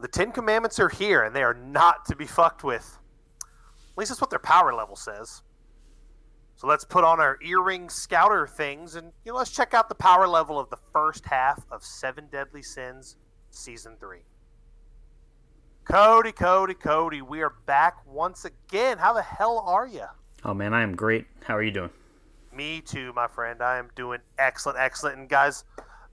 The Ten Commandments are here, and they are not to be fucked with. At least that's what their power level says. So let's put on our earring scouter things, and you know, let's check out the power level of the first half of Seven Deadly Sins, Season 3. Cody, Cody, Cody, we are back once again. How the hell are you? Oh man, I am great. How are you doing? Me too, my friend. I am doing excellent, excellent. And guys,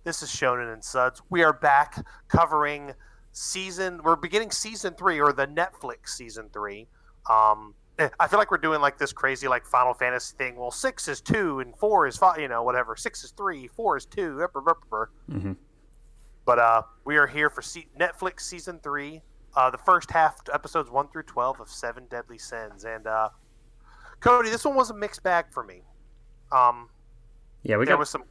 this is Shonen and Suds. We are back covering season. We're beginning season three or the Netflix season three. Um, eh, I feel like we're doing like this crazy like Final Fantasy thing. Well, six is two and four is five. You know, whatever. Six is three, four is 2 Mm-hmm. But uh, we are here for se- Netflix season three. Uh, the first half, episodes one through twelve of Seven Deadly Sins, and uh, Cody, this one was a mixed bag for me. Um, Yeah, we there got. was some.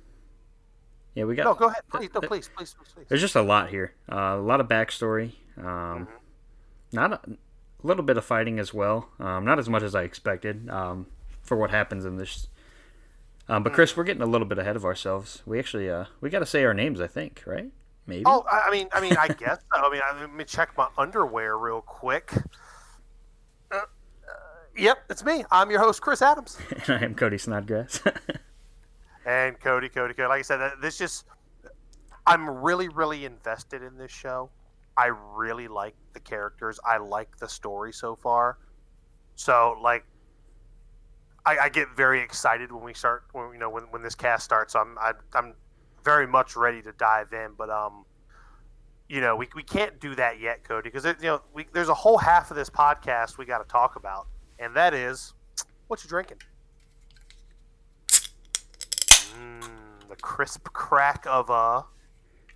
Yeah, we got. No, go ahead. Please, no, please, please, please, please. There's just a lot here. Uh, a lot of backstory. Um, not a, a little bit of fighting as well. Um, not as much as I expected. Um, for what happens in this. Um, but Chris, we're getting a little bit ahead of ourselves. We actually, uh, we got to say our names. I think, right? Maybe. Oh, I I mean, I mean, I guess. So. I mean, I, let me check my underwear real quick. Uh, uh, yep, it's me. I'm your host, Chris Adams, and I am Cody Snodgrass. and Cody, Cody, Cody. Like I said, this just. I'm really, really invested in this show. I really like the characters. I like the story so far. So, like, I, I get very excited when we start. When you know, when, when this cast starts, I'm I, I'm very much ready to dive in. But um, you know, we, we can't do that yet, Cody, because you know, we, there's a whole half of this podcast we got to talk about, and that is what you drinking. Mm, the crisp crack of a.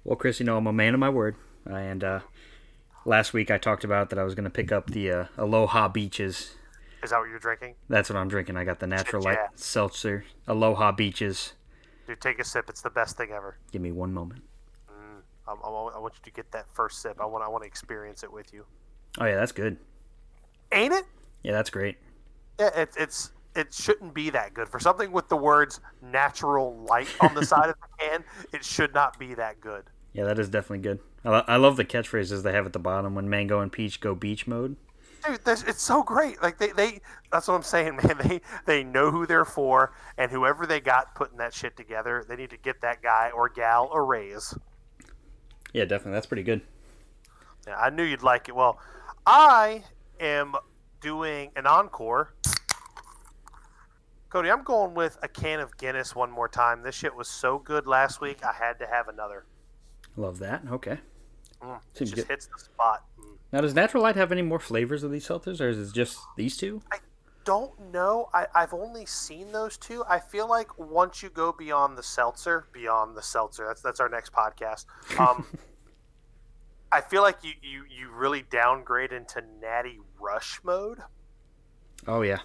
well, Chris, you know I'm a man of my word, and uh, last week I talked about that I was going to pick up the uh, Aloha Beaches. Is that what you're drinking? That's what I'm drinking. I got the natural light seltzer Aloha Beaches. Dude, take a sip. It's the best thing ever. Give me one moment. Mm, I, I, want- I want you to get that first sip. I want I want to experience it with you. Oh yeah, that's good. Ain't it? Yeah, that's great. Yeah, it's it's it shouldn't be that good for something with the words "natural light" on the side of the can. It should not be that good. Yeah, that is definitely good. I, lo- I love the catchphrases they have at the bottom when Mango and Peach go beach mode. Dude, it's so great. Like they, they that's what I'm saying, man. They they know who they're for, and whoever they got putting that shit together, they need to get that guy or gal a raise. Yeah, definitely. That's pretty good. Yeah, I knew you'd like it. Well, I am doing an encore. Cody, I'm going with a can of Guinness one more time. This shit was so good last week, I had to have another. Love that. Okay. Mm, it Seems just hits the spot. Mm. Now, does Natural Light have any more flavors of these seltzers, or is it just these two? I Don't know. I, I've only seen those two. I feel like once you go beyond the seltzer, beyond the seltzer, that's that's our next podcast. Um, I feel like you, you, you really downgrade into Natty Rush mode. Oh yeah.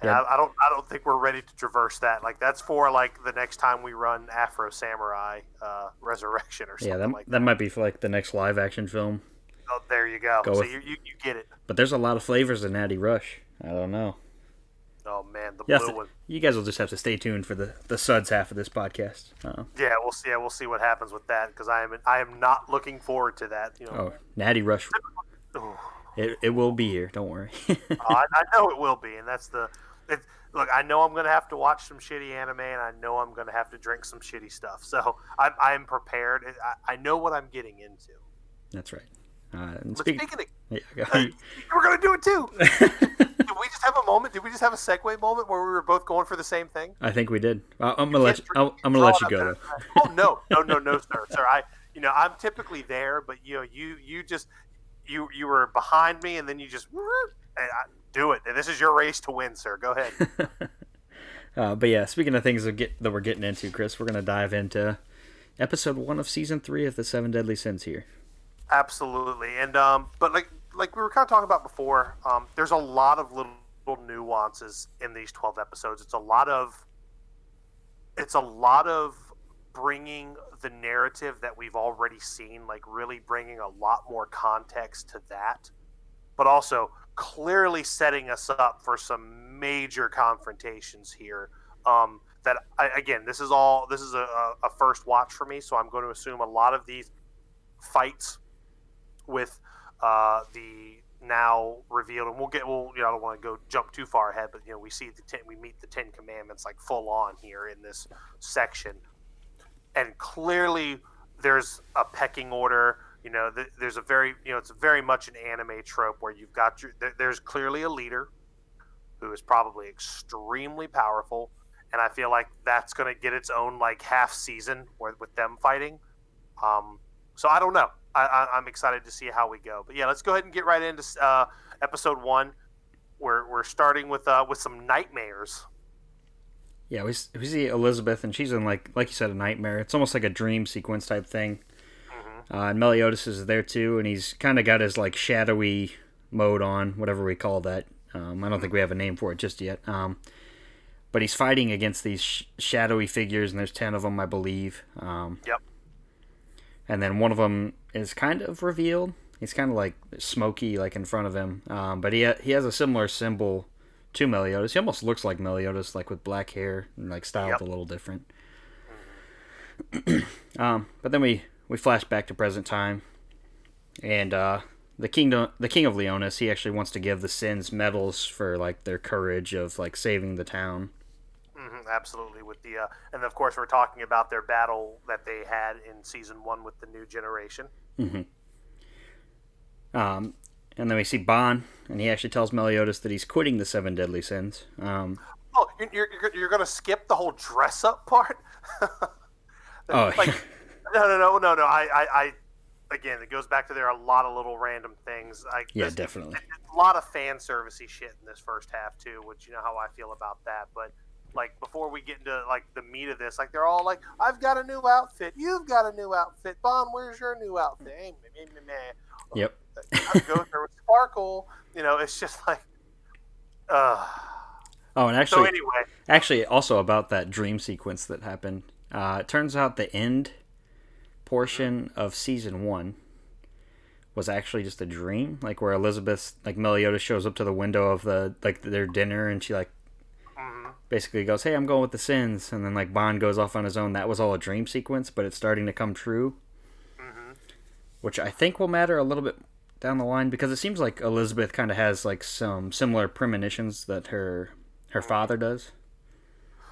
And Yeah. I, I don't I don't think we're ready to traverse that. Like that's for like the next time we run Afro Samurai uh, Resurrection or something Yeah, that, like that that. might be for like the next live action film. Oh, there you go. Go so with- you, you, you get it. But there's a lot of flavors in Natty Rush. I don't know. Oh man, the Yeah, blue one. you guys will just have to stay tuned for the the suds half of this podcast. Uh, Yeah, we'll see. Yeah, we'll see what happens with that because I am I am not looking forward to that. You know, oh, Natty Rush. Ooh. It, it will be here. Don't worry. I, I know it will be, and that's the. It, look, I know I'm going to have to watch some shitty anime, and I know I'm going to have to drink some shitty stuff. So I'm I'm prepared. I, I know what I'm getting into. That's right. Uh, and But speak- speaking of, yeah, go- we're going to do it too. Did we just have a moment? Did we just have a segue moment where we were both going for the same thing? I think we did. I, I'm gonna let you. I'm, I'm gonna let you go. Though. Oh no, no, no, no, sir, sir. I, you know, I'm typically there, but you know, you, you just, you, you were behind me, and then you just, and I, do it. And this is your race to win, sir. Go ahead. Uh, but yeah, speaking of things that get that we're getting into, Chris, we're gonna dive into episode one of season three of the Seven Deadly Sins here. Absolutely, and um, but like like we were kind of talking about before, um, there's a lot of little, little nuances in these twelve episodes. It's a lot of, it's a lot of bringing the narrative that we've already seen, like really bringing a lot more context to that, but also clearly setting us up for some major confrontations here. Um, that I, again, this is all this is a, a first watch for me, so I'm going to assume a lot of these fights with uh, the now revealed, and we'll get. We'll you know I don't want to go jump too far ahead, but you know we see the ten, we meet the Ten Commandments like full on here in this section, and clearly there's a pecking order. You know, th- there's a very you know it's very much an anime trope where you've got your there, there's clearly a leader who is probably extremely powerful, and I feel like that's going to get its own like half season with, with them fighting. Um, so I don't know. I, am excited to see how we go. But yeah, let's go ahead and get right into uh, episode one. We're, we're starting with uh, with some nightmares. Yeah, we, we see Elizabeth, and she's in like like you said, a nightmare. It's almost like a dream sequence type thing. Mm-hmm. Uh, and Meliodas is there too, and he's kind of got his like shadowy mode on, whatever we call that. Um, I don't think we have a name for it just yet. Um, but he's fighting against these sh- shadowy figures, and there's ten of them, I believe. Um, yep. And then one of them is kind of revealed. He's kind of like smoky, like in front of him. Um, but he ha- he has a similar symbol to Meliodas. He almost looks like Meliodas, like with black hair and like styled yep. a little different. um, but then we we flash back to present time, and uh, the kingdom the king of Liones he actually wants to give the sins medals for like their courage of like saving the town. Mm-hmm, absolutely, with the uh, and of course we're talking about their battle that they had in season one with the new generation. Mm-hmm. Um, and then we see Ban, and he actually tells Meliodas that he's quitting the seven deadly sins. Um, oh, you're, you're, you're going to skip the whole dress up part? oh, like, no, no, no, no, no. I, I, I again, it goes back to there are a lot of little random things. Like yeah, definitely. A lot of fan servicey shit in this first half too, which you know how I feel about that. But like before we get into like the meat of this, like they're all like, "I've got a new outfit. You've got a new outfit. Ban, where's your new outfit?" Yep. I go there with Sparkle. You know, it's just like, uh. Oh, and actually, so anyway, actually, also about that dream sequence that happened. Uh, it turns out the end portion of season one was actually just a dream, like where Elizabeth, like Meliodas, shows up to the window of the like their dinner, and she like mm-hmm. basically goes, "Hey, I'm going with the sins," and then like Bond goes off on his own. That was all a dream sequence, but it's starting to come true, mm-hmm. which I think will matter a little bit down the line because it seems like Elizabeth kind of has like some similar premonitions that her her father does.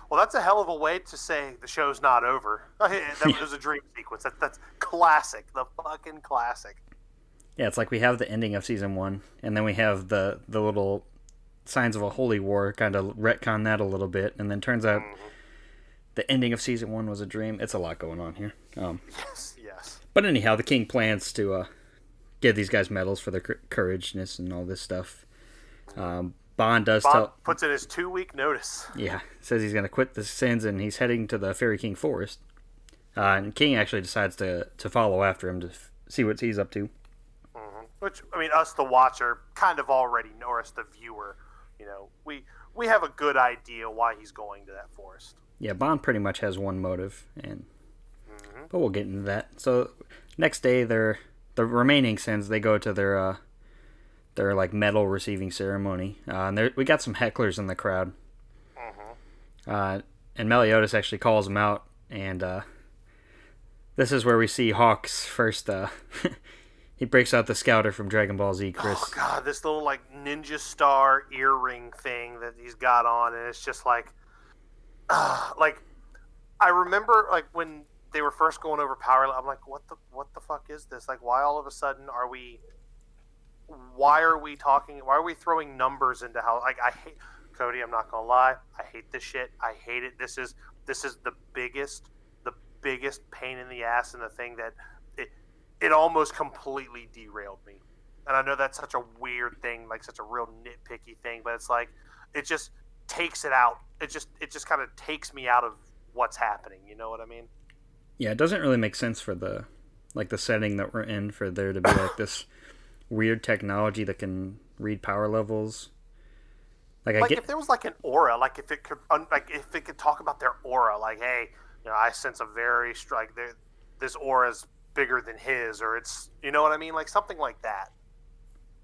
Well, that's a hell of a way to say the show's not over. that was a dream sequence. That, that's classic. The fucking classic. Yeah, it's like we have the ending of season one, and then we have the the little signs of a holy war, kind of retcon that a little bit, and then turns out mm-hmm. the ending of season one was a dream. It's a lot going on here. Um, yes, yes. But anyhow, the king plans to uh, give these guys medals for their courageousness and all this stuff. Um, Bond does Bond tell puts in his two week notice. Yeah, says he's going to quit the sins and he's heading to the Fairy King Forest. Uh, and King actually decides to to follow after him to f- see what he's up to. Mm-hmm. Which I mean, us the watcher kind of already know, or us the viewer, you know, we we have a good idea why he's going to that forest. Yeah, Bond pretty much has one motive, and mm-hmm. but we'll get into that. So next day, they're the remaining sins. They go to their uh, their like medal receiving ceremony. Uh, and there, we got some hecklers in the crowd. Mm-hmm. Uh, and Meliodas actually calls them out, and uh, this is where we see Hawks first. Uh, he breaks out the scouter from Dragon Ball Z, Chris. Oh god, this little like ninja star earring thing that he's got on, and it's just like, uh like I remember like when they were first going over power. I'm like, what the what the fuck is this? Like, why all of a sudden are we? why are we talking? Why are we throwing numbers into how? Like I hate Cody. I'm not gonna lie. I hate this shit. I hate it. This is this is the biggest the biggest pain in the ass and the thing that it it almost completely derailed me. And I know that's such a weird thing, like such a real nitpicky thing, but it's like it just takes it out. It just it just kind of takes me out of what's happening. You know what I mean? Yeah, it doesn't really make sense for the like the setting that we're in for there to be like this weird technology that can read power levels. Like, like get... if there was like an aura, like if it could, like if it could talk about their aura, like hey, you know, I sense a very strike. This aura is bigger than his, or it's, you know what I mean, like something like that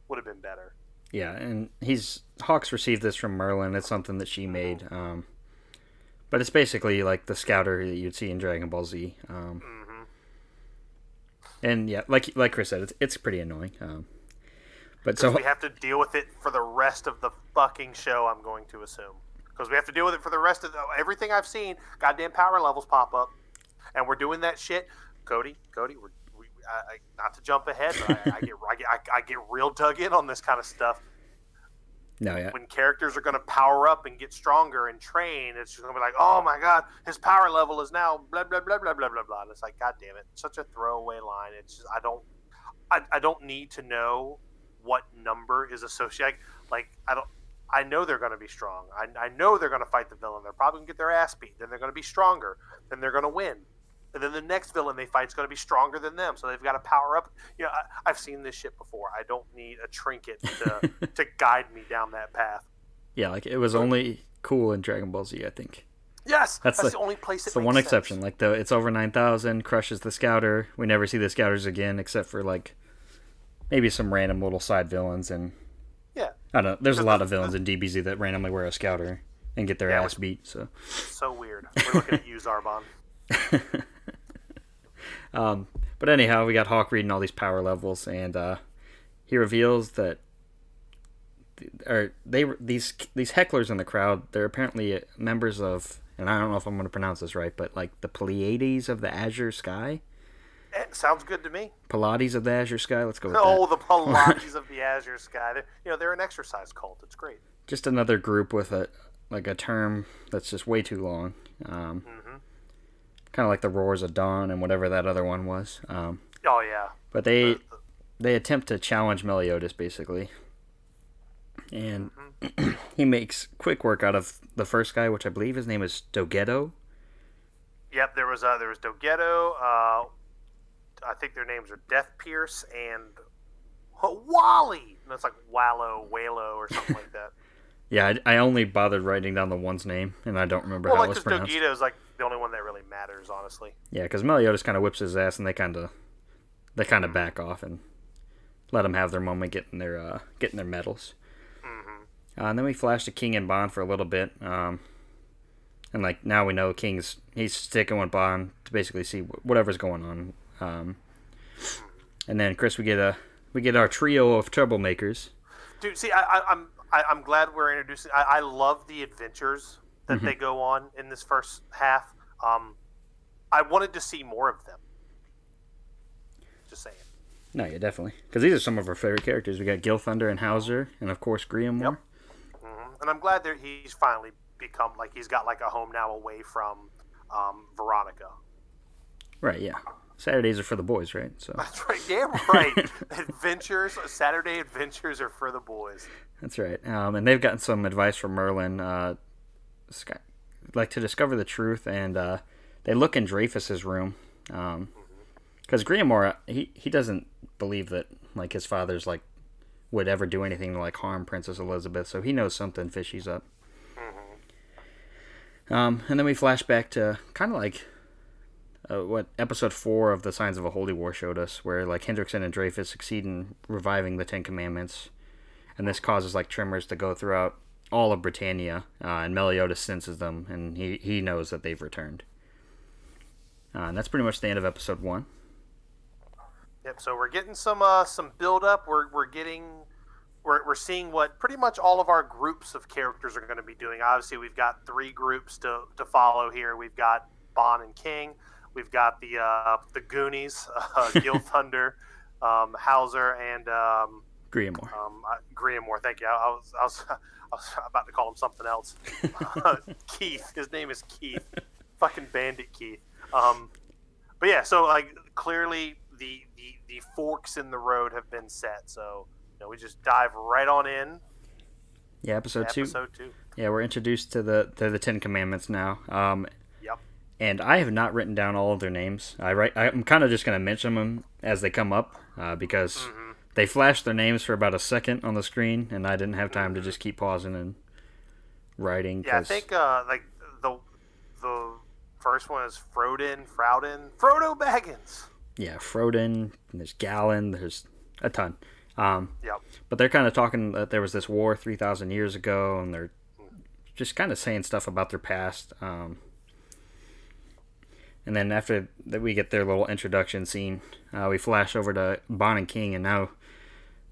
would have been better. Yeah, and he's Hawks received this from Merlin. It's something that she made, um, but it's basically like the scouter that you'd see in Dragon Ball Z. Um, mm-hmm. and yeah, like like Chris said, it's it's pretty annoying. Um, but so we have to deal with it for the rest of the fucking show. I'm going to assume because we have to deal with it for the rest of the, everything I've seen. Goddamn power levels pop up, and we're doing that shit. Cody, Cody, we're, we, I, I, not to jump ahead, but I, I get I get I, I get real dug in on this kind of stuff. No, yeah. When characters are going to power up and get stronger and train, it's just going to be like, oh my god, his power level is now blah blah blah blah blah blah blah. And it's like, god damn it, such a throwaway line. It's just I don't, I, I don't need to know what number is associated. Like I don't, I know they're going to be strong. I, I know they're going to fight the villain. They're probably going to get their ass beat. Then they're going to be stronger. Then they're going to win and then the next villain they fight is going to be stronger than them. So they've got to power up. You know, I, have seen this shit before. I don't need a trinket to to guide me down that path. Yeah, like it was only cool in Dragon Ball Z, I think. Yes, that's, that's the, the, only place. It's the one sense. exception. Like the it's over nine thousand, crushes the scouter. We never see the scouters again, except for like maybe some random little side villains and. Yeah. I don't know. There's a lot of villains in DBZ that randomly wear a scouter and get their yeah, ass beat. So. So weird. We're looking at you, Zarbon. um, but anyhow, we got Hawk reading all these power levels, and uh, he reveals that or they these these hecklers in the crowd they're apparently members of and I don't know if I'm going to pronounce this right but like the Pleiades of the Azure Sky? It eh, sounds good to me. Pilates of the Azure Sky? Let's go with oh that. the Pilates of the Azure Sky. They're, you know they're an exercise cult. It's great. Just another group with a like a term that's just way too long. Um, mm-hmm kind of like the Roars of Dawn and whatever that other one was. Um, oh yeah. But they the, the... they attempt to challenge Meliodas basically, and mm-hmm. he makes quick work out of the first guy, which I believe his name is Dogedo. Yep, there was uh, there was Dogedo. Uh, I think their names are Death Pierce and Wally. And that's like Wallow, Walo, or something like that. Yeah, I, I, only bothered writing down the one's name, and I don't remember well, how like it was pronounced. Is like the only one that really matters, honestly. Yeah, because Meliodas kind of whips his ass, and they kind of they kind of back off and let them have their moment, getting their uh, getting their medals. Mm-hmm. Uh, and then we flash to King and Bond for a little bit, um, and like now we know King's he's sticking with Bond to basically see whatever's going on. Um, and then Chris, we get a we get our trio of troublemakers. Dude, see, I, I, I'm I, am glad we're introducing. I, I, love the adventures that mm-hmm. they go on in this first half. Um, I wanted to see more of them. Just saying. No, yeah, definitely. Because these are some of our favorite characters. We got Gilthunder and Howzer, and of course Griamore. Yep. Mm-hmm. And I'm glad that he's finally become like he's got like a home now away from um, Veronica. Right. Yeah. Saturdays are for the boys, right? So that's right. Damn right. adventures, Saturday adventures are for the boys. That's right. Um, and they've gotten some advice from Merlin, uh, like to discover the truth, and uh, they look in Dreyfus's room, because um, mm-hmm. He he doesn't believe that like his father's like would ever do anything to like harm Princess Elizabeth, so he knows something fishy's up. Mm-hmm. Um, and then we flash back to kind of like uh, what episode four of the Signs of a Holy War showed us, where like Hendrickson and Dreyfus succeed in reviving the Ten Commandments and this causes like tremors to go throughout all of Britannia, uh, and Meliodas senses them, and he, he knows that they've returned. Uh, and that's pretty much the end of episode one. Yep. So we're getting some uh, some build up. We're we're getting we're we're seeing what pretty much all of our groups of characters are going to be doing. Obviously, we've got three groups to to follow here. We've got Bond and King. We've got the uh, the Goonies, uh, Gilthunder, um, Howzer, and um, Griamore. Um, Griamore, thank you. I, I, was, I, was, I was about to call him something else. Keith. His name is Keith. Fucking Bandit Keith. Um, but yeah, so like clearly the, the the forks in the road have been set. So you know, we just dive right on in. Yeah, episode, episode two. Episode two. Yeah, we're introduced to the to the Ten Commandments now. Um, yep. And I have not written down all of their names. I write. I'm kind of just going to mention them as they come up uh, because. Mm-hmm they flashed their names for about a second on the screen, and I didn't have time to just keep pausing and writing. Yeah, I think uh, like the the first one is Frodin, Frouden, Frodo Baggins. Yeah, Frodin. There's Galen. There's a ton. Um, yep. But they're kind of talking that there was this war 3,000 years ago, and they're just kind of saying stuff about their past. Um, and then after that, we get their little introduction scene. Uh, we flash over to Ban and King, and now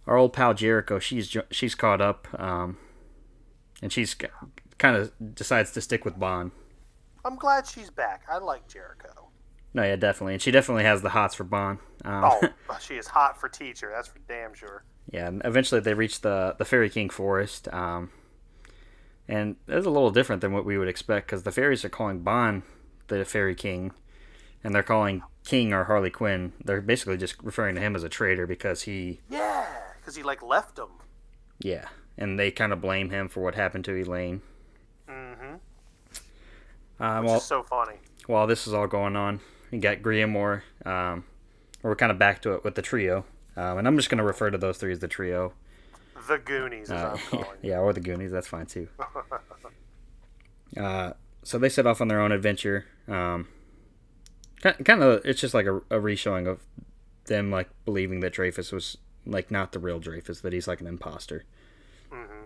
our old pal Jericho, she's she's caught up, um, and she's kind of decides to stick with Ban. I'm glad she's back. I like Jericho. No, yeah, definitely, and she definitely has the hots for Ban. Um, Oh, she is hot for teacher. That's for damn sure. Yeah, and eventually they reach the the Fairy King forest, um, and it's a little different than what we would expect because the fairies are calling Ban the Fairy King, and they're calling King or Harlequin. They're basically just referring to him as a traitor because he, Yeah, because he like left them. yeah, and they kind of blame him for what happened to Elaine. Mm-hmm. Um, Which while, is so funny. while this is all going on, you got Griamore. Um, we're kind of back to it with the trio, um, and I'm just going to refer to those three as the trio. The Goonies, Uh, yeah, or the Goonies. That's fine too. uh, so they set off on their own adventure. Um, kind of, it's just like a, a reshowing of them like believing that Dreyfus was like not the real Dreyfus, that he's like an imposter. Mm-hmm.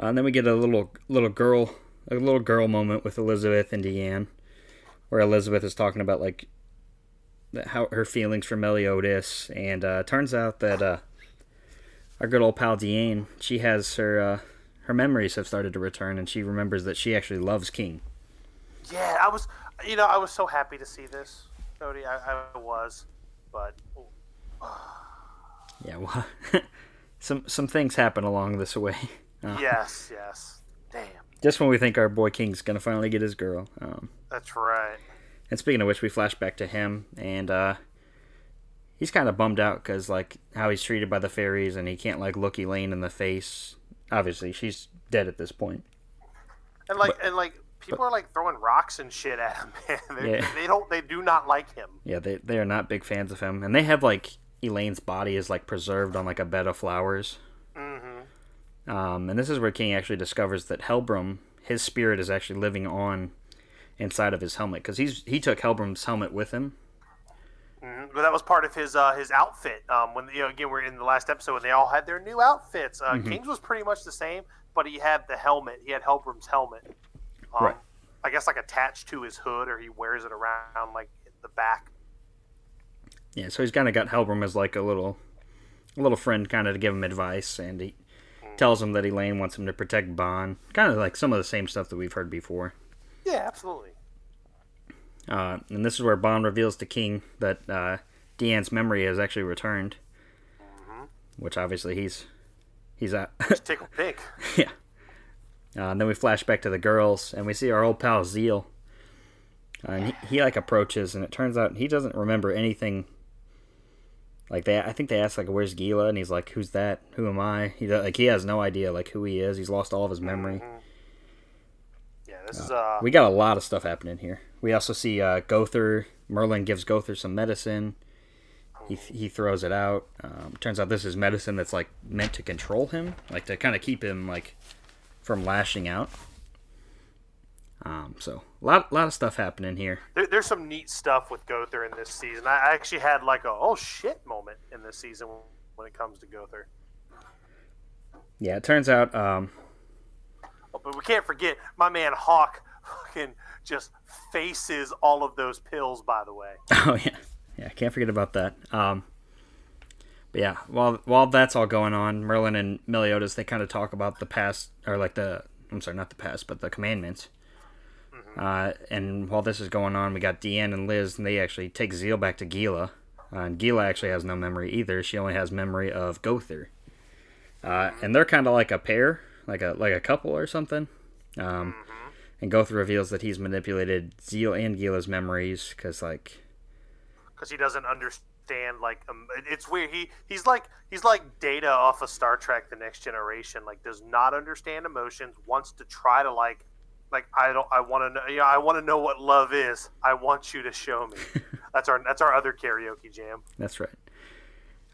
Uh, and then we get a little little girl, a little girl moment with Elizabeth and Diane, where Elizabeth is talking about like how her feelings for Meliodas, and uh, turns out that uh, our good old pal Diane, she has her uh, her memories have started to return, and she remembers that she actually loves King. Yeah, I was, you know, I was so happy to see this, Cody. I, I was, but Yeah, well, some some things happen along this way. Uh, yes, yes. Damn, Just when we think our boy King's gonna finally get his girl. Um, that's right. And speaking of which, we flash back to him, and uh, he's kind of bummed out because like how he's treated by the fairies, and he can't like look Elaine in the face. Obviously, she's dead at this point. And like, and like, people are like throwing rocks and shit at him. Man, they, Yeah. they don't, they do not like him. Yeah, they they are not big fans of him, and they have like Elaine's body is like preserved on like a bed of flowers. Mm-hmm. Um, and this is where King actually discovers that Helbram, his spirit, is actually living on inside of his helmet because he's he took Helbram's helmet with him. hmm But that was part of his uh, his outfit. Um, when you know, again, we're in the last episode when they all had their new outfits. Uh, Mm-hmm. King's was pretty much the same, but he had the helmet. He had Helbram's helmet. Um, Right. I guess like attached to his hood, or he wears it around like the back. Yeah, so he's kind of got Helbram as like a little, a little friend, kind of to give him advice, and he tells him that Elaine wants him to protect Bond. Kind of like some of the same stuff that we've heard before. Yeah, absolutely. Uh, and this is where Bond reveals to King that uh, Diane's memory has actually returned, which obviously he's he's at. It's tickle pink. yeah. Uh, and then we flash back to the girls, and we see our old pal Zeal. Uh, and he, he like approaches, and it turns out he doesn't remember anything. Like they, I think they ask like, "Where's Gila?" And he's like, "Who's that? Who am I?" He like he has no idea like who he is. He's lost all of his memory. Yeah, this is uh, We got a lot of stuff happening here. We also see uh, Gowther. Merlin gives Gowther some medicine. He, he throws it out. Um, turns out this is medicine that's like meant to control him, like to kind of keep him like from lashing out. Um, so a lot lot of stuff happening here. there, there's some neat stuff with Gowther in this season. I actually had like a oh shit moment in this season when it comes to Gowther. Yeah, it turns out um, Oh, But we can't forget my man Hawk fucking just faces all of those pills. By the way, Oh yeah, yeah. Can't forget about that. Um, but yeah, while while that's all going on, Merlin and Meliodas they kind of talk about the past, or like the I'm sorry, not the past, but the commandments. Uh, and while this is going on, we got Diane and Liz, and they actually take Zeal back to Gila. Uh, and Gila actually has no memory either. She only has memory of Gowther. Uh, and they're kind of like a pair, like a like a couple or something. Um, And Gowther reveals that he's manipulated Zeal and Gila's memories because like because he doesn't understand like um, it's weird. He he's like he's like Data off of Star Trek: The Next Generation. Like does not understand emotions. Wants to try to like like I don't I want to know. Yeah, I want to know what love is. I want you to show me. that's our that's our other karaoke jam. That's right.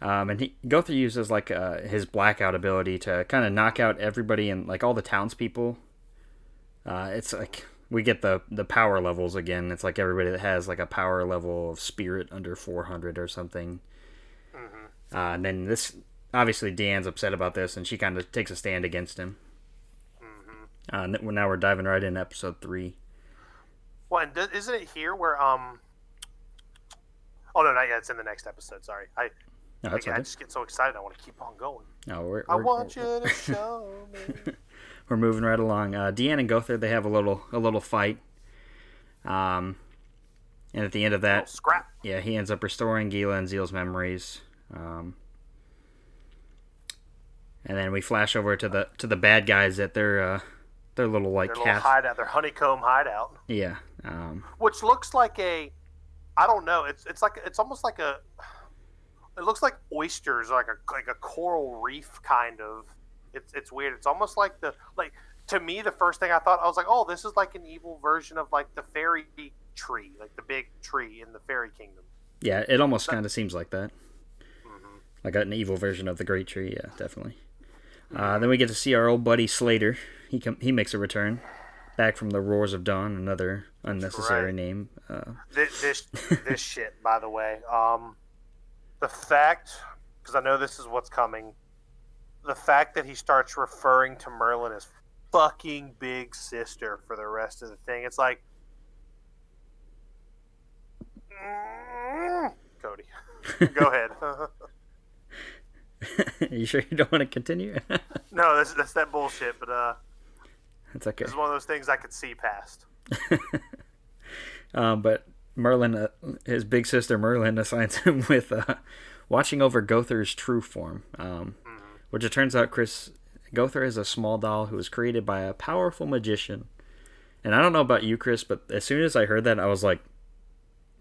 Um, and he Gowther uses like uh, his blackout ability to kind of knock out everybody and like all the townspeople. Uh, it's like we get the the power levels again. It's like everybody that has like a power level of spirit under 400 or something. Uh, and then this obviously Dan's upset about this, and she kind of takes a stand against him. Uh, and now we're diving right in episode three. Well, and does, isn't it here where um? Oh no, not yet. It's in the next episode. Sorry, I No, I, I just get so excited. I want to keep on going. No, we're, I we're, want you to show me. we're moving right along. Uh, Diane and Gowther they have a little a little fight. Um, and at the end of that, scrap. yeah, he ends up restoring Gila and Zeal's memories. Um, and then we flash over to the to the bad guys at their uh, their little like Their little hideout, their honeycomb hideout, yeah. Um, which looks like a, I don't know. It's it's like it's almost like a. It looks like oysters, like a like a coral reef kind of. It's it's weird. It's almost like the like to me the first thing I thought I was like, oh, this is like an evil version of like the fairy tree, like the big tree in the fairy kingdom. yeah, it almost kind of seems like that. Mm-hmm. Like an evil version of the Great Tree. Yeah, definitely. Uh, then we get to see our old buddy Slader. He com- he makes a return, back from the Roars of Dawn, another unnecessary right. name. Uh, this this, this shit by the way um the fact because i know this is what's coming the fact that he starts referring to merlin as fucking big sister for the rest of the thing it's like cody go ahead you sure you don't want to continue? no that's, that's that bullshit but uh That's okay. this is one of those things i could see past Um, but Merlin, uh, his big sister Merlin, assigns him with uh, watching over Gowther's true form, um, which it turns out Chris Gowther is a small doll who was created by a powerful magician. And I don't know about you, Chris, but as soon as I heard that, I was like,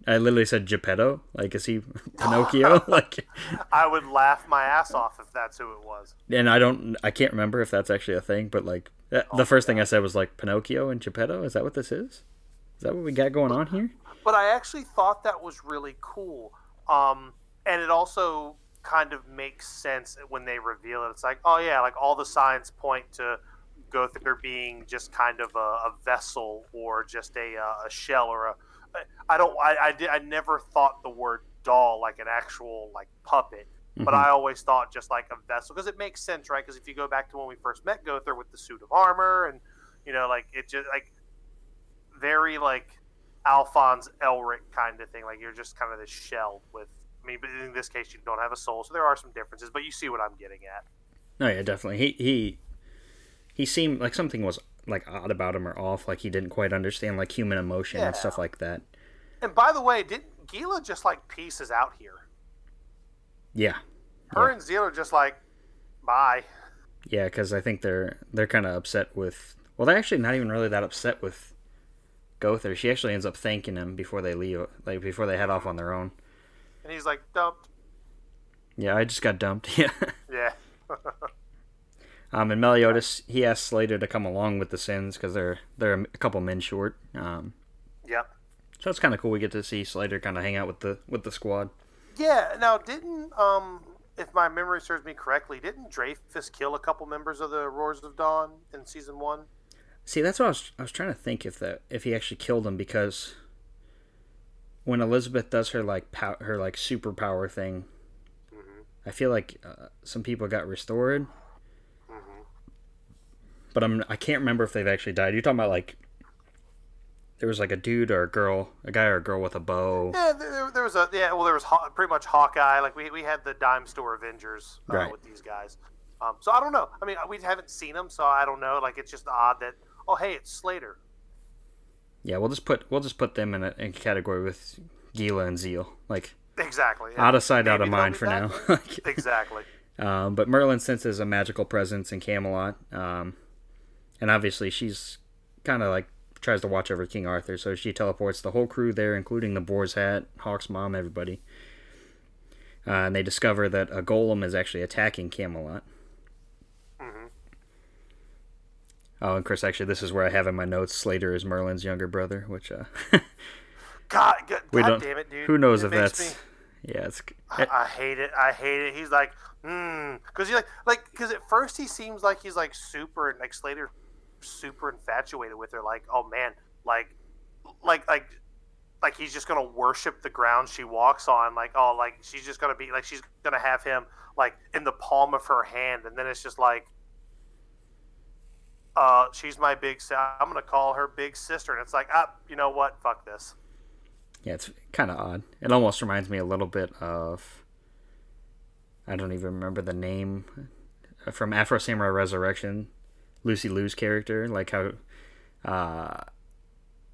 I literally said Geppetto. Like, is he Pinocchio? like, i would laugh my ass off if that's who it was and I don't, I can't remember if that's actually a thing, but like, the first thing I said was like Pinocchio and Geppetto. Is that what this is? Is that what we got going on here? but I actually thought that was really cool. Um, and it also kind of makes sense when they reveal it. It's like, oh yeah, like all the signs point to Gowther being just kind of a, a vessel or just a, uh, a shell or a. I don't. I, I did. I never thought the word doll like an actual like puppet. But Mhm. I always thought just like a vessel because it makes sense, right? Because if you go back to when we first met Gowther with the suit of armor, and you know, like it just like very like Alphonse Elric kind of thing. Like you're just kind of this shell with. I mean, but in this case, you don't have a soul, so there are some differences. But you see what I'm getting at. No, yeah, definitely. He he he seemed like something was like odd about him or off, like he didn't quite understand like human emotion and stuff like that. And by the way, didn't Gila just like pieces out here? Yeah, Her Yeah. and Zeal are just like, bye. yeah, because I think they're they're kind of upset with. Well, they're actually not even really that upset with Gowther. She actually ends up thanking him before they leave, like before they head off on their own. And he's like, dumped. Yeah, I just got dumped. Yeah. Yeah. Um, and Meliodas, he asks Slader to come along with the Sins because they're they're a couple men short. Um, yep. so it's kind of cool. We get to see Slader kind of hang out with the with the squad. Yeah. Now, didn't um, if my memory serves me correctly, didn't Dreyfus kill a couple members of the Roars of Dawn in season one? See, that's what I was I was trying to think if that if he actually killed them because when Elizabeth does her like pow, her like superpower thing, Mm-hmm. I feel like uh, some people got restored, Mm-hmm. but I'm I can't remember if they've actually died. You're talking about like there was like a dude or a girl, a guy or a girl with a bow. Yeah, there, there- was a yeah. Well, there was Haw- pretty much Hawkeye. Like we, we had the dime store Avengers uh, Right. with these guys. Um, so I don't know. I mean, we haven't seen them, so I don't know. Like it's just odd that oh hey, it's Slader. Yeah, we'll just put we'll just put them in a, in a category with Gila and Zeal, like Exactly. yeah. out of sight, out of Maybe mind for now. Exactly. Um, but Merlin senses a magical presence in Camelot, um, and obviously she's kind of like tries to watch over King Arthur, so she teleports the whole crew there, including the Boar's Hat, Hawk's mom, everybody. Uh, and they discover that a golem is actually attacking Camelot. hmm Oh, and Chris, actually, this is where I have in my notes Slader is Merlin's younger brother, which uh, God, God, we don't. damn it, dude. Who knows It if that's? me- Yeah, it's. I, I hate it. I hate it. He's like, hmm, because he like, like, because at first he seems like he's like super, and like Slader, super infatuated with her. Like, oh man, like, like, like, like he's just gonna worship the ground she walks on. Like, oh, like she's just gonna be like she's gonna have him like in the palm of her hand, and then it's just like, uh, she's my big. I'm gonna call her big sister, and it's like, ah, you know what? Fuck this. Yeah, it's kind of odd. It almost reminds me a little bit of. I don't even remember the name from Afro Samurai Resurrection, Lucy Liu's character, like how, uh,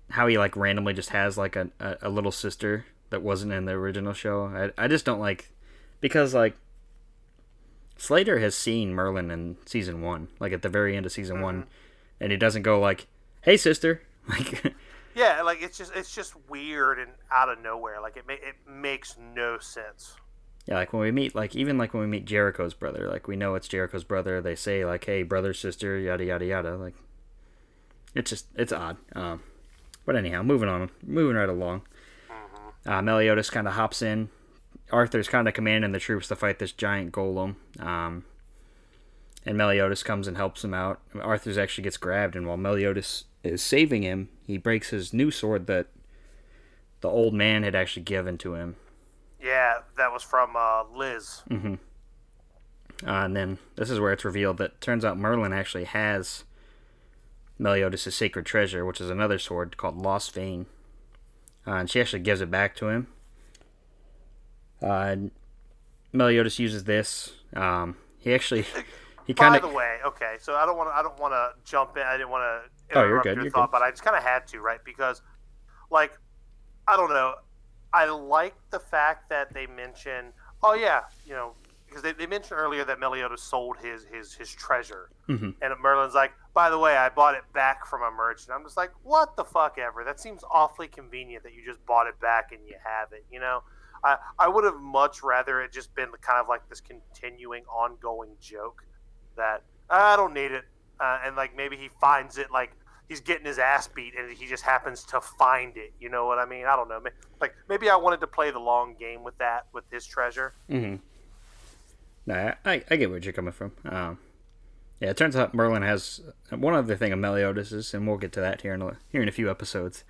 how he like randomly just has like a, a, little sister that wasn't in the original show. I I just don't like because like Slader has seen Merlin in season one, like at the very end of season mm-hmm. one, and he doesn't go like, "Hey, sister," like. yeah, like it's just it's just weird and out of nowhere. Like it ma- it makes no sense. Yeah, like when we meet, like even like when we meet Jericho's brother, like we know it's Jericho's brother. They say like, "Hey, brother, sister," yada yada yada. Like, it's just it's odd. Um, but anyhow, moving on, moving right along. Mm-hmm. Uh, Meliodas kind of hops in. Arthur's kind of commanding the troops to fight this giant golem. Um, and Meliodas comes and helps him out. Arthur's actually gets grabbed, and while Meliodas is saving him, he breaks his new sword that the old man had actually given to him yeah, that was from uh, Liz. Mm-hmm. Uh, and then this is where it's revealed that turns out Merlin actually has Meliodas' sacred treasure, which is another sword called Lostvayne. Uh, and she actually gives it back to him. Uh, Meliodas uses this. Um, he actually he kind of. By the way, okay, so I don't want to I don't want to jump in. I didn't want to interrupt oh, you're good, your you're thought, good. but I just kind of had to, right? Because, like, I don't know. I like the fact that they mention, oh yeah, you know, because they, they mentioned earlier that Meliodas sold his his his treasure, mm-hmm. and Merlin's like, by the way, I bought it back from a merchant. I'm just like, what the fuck ever. That seems awfully convenient that you just bought it back and you have it. You know, I I would have much rather it just been kind of like this continuing, ongoing joke that I don't need it, uh, and like maybe he finds it like he's getting his ass beat and he just happens to find it. You know what I mean? I don't know. Like maybe I wanted to play the long game with that with his treasure. Mm-hmm. Nah, I, I get where you're coming from. Um, yeah, it turns out Merlin has one other thing of Meliodas and we'll get to that here in a, here in a few episodes.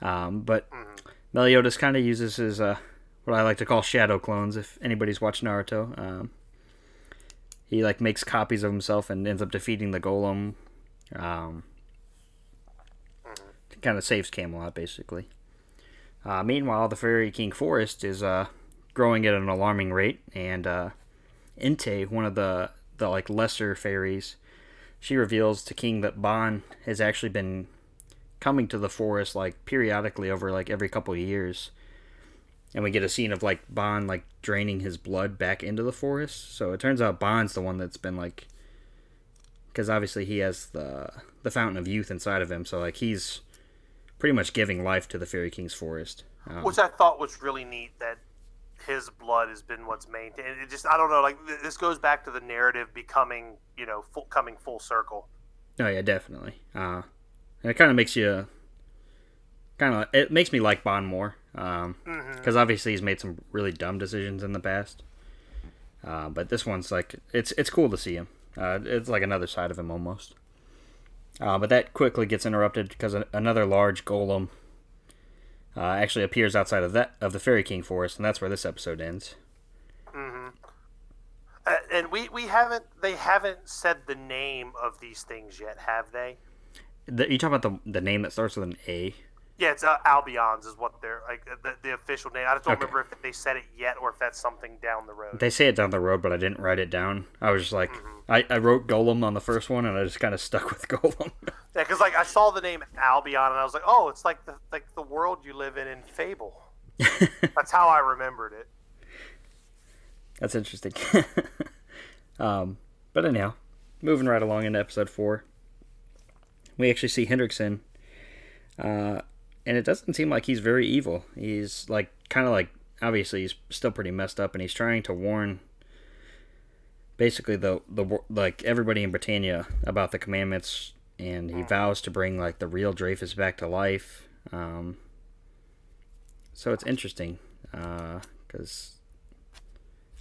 Um, but mm-hmm. Meliodas kind of uses his uh, what I like to call shadow clones. If anybody's watched Naruto, um, he like makes copies of himself and ends up defeating the golem. Um, kind of saves Camelot basically. Uh, meanwhile, the Fairy King Forest is uh, growing at an alarming rate, and uh, Entei, one of the the like lesser fairies, she reveals to King that Ban has actually been coming to the forest like periodically over like every couple of years, and we get a scene of like Ban like draining his blood back into the forest. So it turns out Ban's the one that's been like, because obviously he has the the fountain of youth inside of him, so like he's pretty much giving life to the Fairy King's forest. Um, Which I thought was really neat that his blood has been what's maintained. It just I don't know, like this goes back to the narrative becoming, you know, full, coming full circle. Oh yeah, definitely. Uh, and it kind of makes you kind of it makes me like Bond more because um, mm-hmm. obviously he's made some really dumb decisions in the past. Uh, but this one's like it's it's cool to see him. Uh, it's like another side of him almost. Uh, but that quickly gets interrupted because another large golem uh, actually appears outside of that of the Fairy King forest, and that's where this episode ends. Mm-hmm. Uh, and we, we haven't they haven't said the name of these things yet, have they? The, you talking about the the name that starts with an A? Yeah, it's uh, Albion's is what they're like the, the official name. I just don't okay. remember if they said it yet or if that's something down the road. They say it down the road, but I didn't write it down. I was just like, mm-hmm. I, I wrote Golem on the first one, and I just kind of stuck with Golem. yeah, because like I saw the name Albion, and I was like, oh, it's like the like the world you live in in Fable. that's how I remembered it. That's interesting. um, but anyhow, moving right along into episode four, we actually see Hendrickson. Uh, and it doesn't seem like he's very evil. He's like kind of like obviously he's still pretty messed up, and he's trying to warn basically the the like everybody in Britannia about the commandments, and he vows to bring like the real Dreyfus back to life. Um, so it's interesting because. Uh,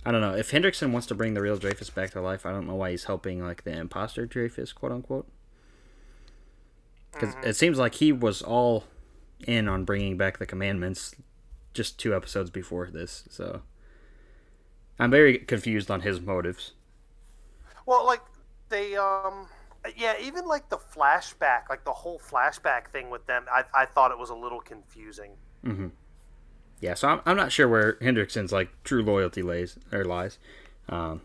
I don't know if Hendrickson wants to bring the real Dreyfus back to life. I don't know why he's helping like the imposter Dreyfus, quote unquote. Because mm-hmm. it seems like he was all in on bringing back the commandments just two episodes before this. So I'm very confused on his motives. Well, like they um yeah, even like the flashback, like the whole flashback thing with them, I, I thought it was a little confusing. Mm-hmm. Yeah, so I'm, I'm not sure where Hendrickson's like true loyalty lays or lies. Um,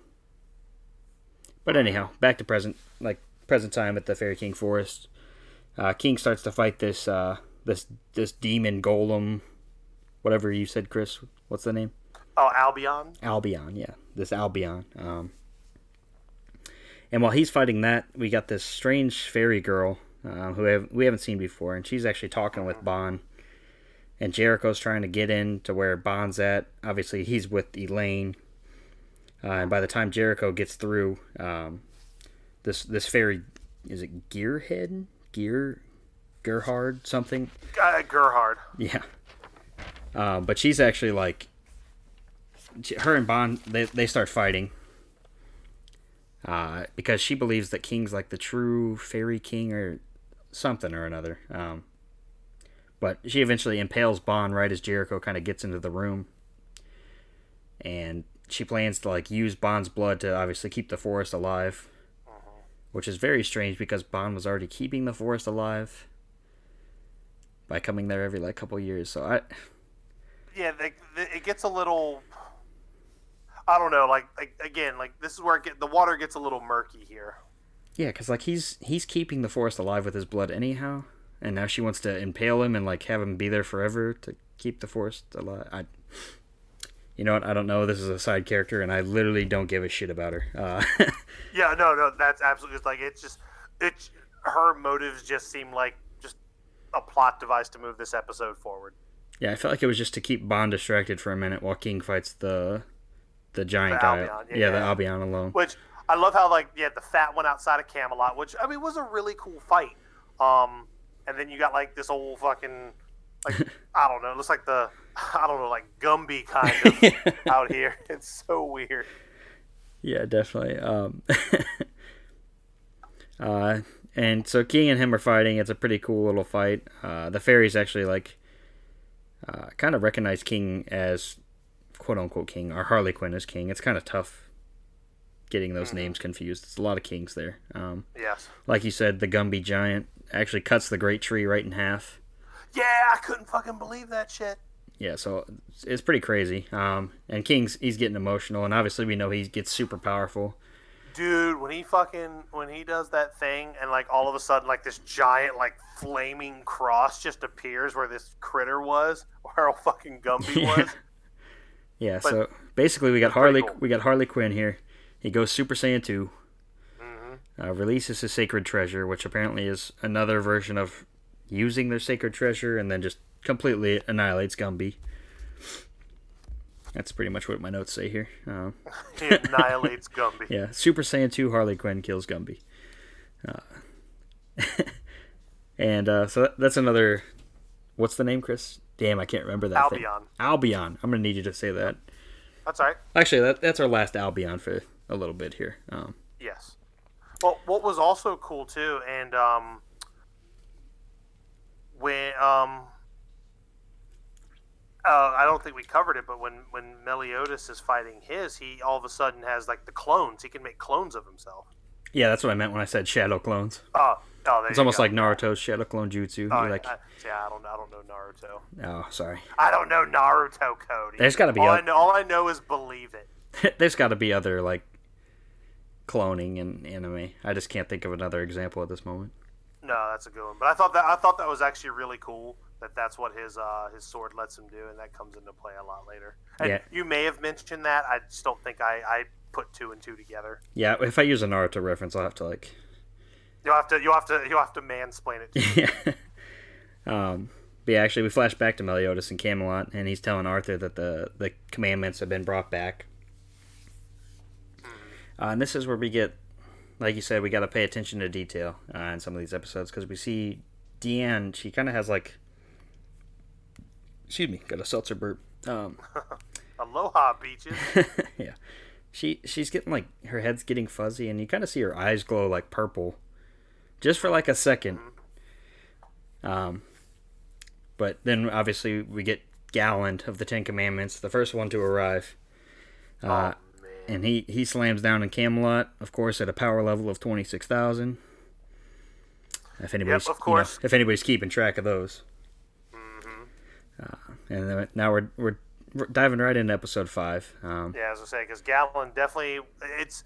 but anyhow, back to present, like present time at the Fairy King Forest. Uh, King starts to fight this uh, this this demon golem, whatever you said, Chris. What's the name? Oh, Albion. Albion, yeah, this Albion. Um, and while he's fighting that, we got this strange fairy girl uh, who have, we haven't seen before, and she's actually talking with Ban. And Jericho's trying to get in to where Ban's at. Obviously, he's with Elaine. Uh, and by the time Jericho gets through, um, this this fairy is it Gearhead, Gear, Gerheade something. Uh, Gerheade. Yeah. Uh, but she's actually like, her and Ban they they start fighting. Uh, because she believes that King's like the true fairy king or something or another. Um, but she eventually impales Ban right as Jericho kind of gets into the room. And she plans to like use Ban's blood to obviously keep the forest alive. Which is very strange because Ban was already keeping the forest alive by coming there every like couple years. So I Yeah, they, they, it gets a little. I don't know. Like, like again, like this is where it get, the water gets a little murky here. Yeah, because like he's he's keeping the forest alive with his blood anyhow, and now she wants to impale him and like have him be there forever to keep the forest alive. I, you know what? I don't know. This is a side character, and I literally don't give a shit about her. Uh, Yeah, no, no, that's absolutely like it's just it's her motives just seem like a plot device to move this episode forward. yeah, I felt like it was just to keep Ban distracted for a minute while King fights the the giant The guy. Albion, yeah, yeah. the Albion alone. Which I love how like yeah, the fat one outside of Camelot, which I mean was a really cool fight. Um, and then you got like this old fucking like I don't know, it looks like the I don't know, like Gumby kind of out here. It's so weird. Yeah, definitely. Um, uh, and so King and him are fighting. It's a pretty cool little fight. Uh, the fairies actually like uh, kind of recognize King as quote unquote King or Harlequin as King. It's kind of tough getting those names confused. It's a lot of kings there. Um, Yes. like you said, the Gumby giant actually cuts the great tree right in half. Yeah, I couldn't fucking believe that shit. Yeah, so it's, it's pretty crazy. Um, and King's he's getting emotional, and obviously we know he gets super powerful. Dude, when he fucking when he does that thing and like all of a sudden like this giant like flaming cross just appears where this critter was, where old fucking Gumby Yeah. was. Yeah, But- so basically we got Harley cool. we got Harlequin here. He goes Super Saiyan 2. Mm-hmm. Uh, releases his sacred treasure, which apparently is another version of using their sacred treasure, and then just completely annihilates Gumby. That's pretty much what my notes say here. Um, He annihilates Gumby. yeah, Super Saiyan 2 Harlequin kills Gumby. Uh, and uh, so that, that's another. What's the name, Chris? Damn, I can't remember that thing. Albion. Albion. I'm gonna need you to say that. That's all right. Actually, that, that's our last Albion for a little bit here. Um, Yes. Well, what was also cool too, and um, when um, uh, I don't think we covered it, but when when Meliodas is fighting his, he all of a sudden has like the clones. He can make clones of himself. yeah, that's what I meant when I said shadow clones. Oh, oh, It's almost go. like Naruto's shadow clone jutsu. Oh, like, I, yeah, I don't, I don't know Naruto. oh, sorry. I don't know Naruto, Cody. There's gotta be all a- I know. All I know is believe it. There's got to be other like cloning in anime. I just can't think of another example at this moment. No, that's a good one. But I thought that I thought that was actually really cool. That that's what his uh, his sword lets him do, and that comes into play a lot later. And Yeah. you may have mentioned that. I just don't think I, I put two and two together. Yeah, if I use a Naruto reference, I'll have to like You'll have to you'll have to you'll have to mansplain it. To yeah. um, but yeah, actually, we flash back to Meliodas and Camelot, and he's telling Arthur that the the commandments have been brought back. Uh, and this is where we get, like you said, we got to pay attention to detail uh, in some of these episodes because we see Diane. She kind of has like, excuse me, got a seltzer burp. Um, Aloha beaches. yeah, she she's getting like her head's getting fuzzy, and you kind of see her eyes glow like purple, just for like a second. Um, but then obviously we get Galand of the Ten Commandments, the first one to arrive. Uh, oh man. and he he slams down in Camelot, of course, at a power level of twenty six thousand. If anybody's, of course. You know, if anybody's keeping track of those. Uh, and then now we're, we're diving right into episode five. Um, Yeah, as I say, because Galand definitely it's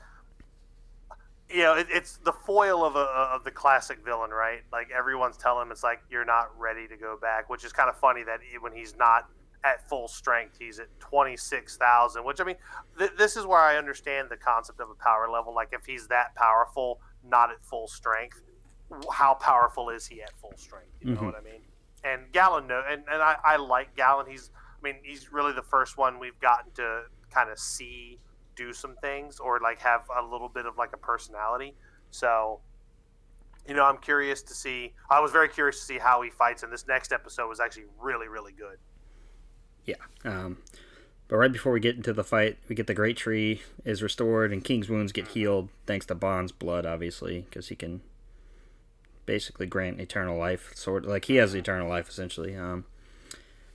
you know it, it's the foil of a of the classic villain, right? Like everyone's telling him it's like you're not ready to go back, which is kind of funny that he, when he's not at full strength, he's at twenty six thousand. Which I mean, th- this is where I understand the concept of a power level. Like if he's that powerful, not at full strength, how powerful is he at full strength? You know Mhm. what I mean? And Galand, no, and and I, I like Galand. He's I mean, he's really the first one we've gotten to kind of see do some things or like have a little bit of like a personality. So, you know, I'm curious to see. I was very curious to see how he fights, and this next episode was actually really, really good. yeah. Um, but right before we get into the fight, we get the Great Tree is restored and King's wounds get healed thanks to Ban's blood, obviously, because he can basically grant eternal life. Sort like he has eternal life essentially. Um,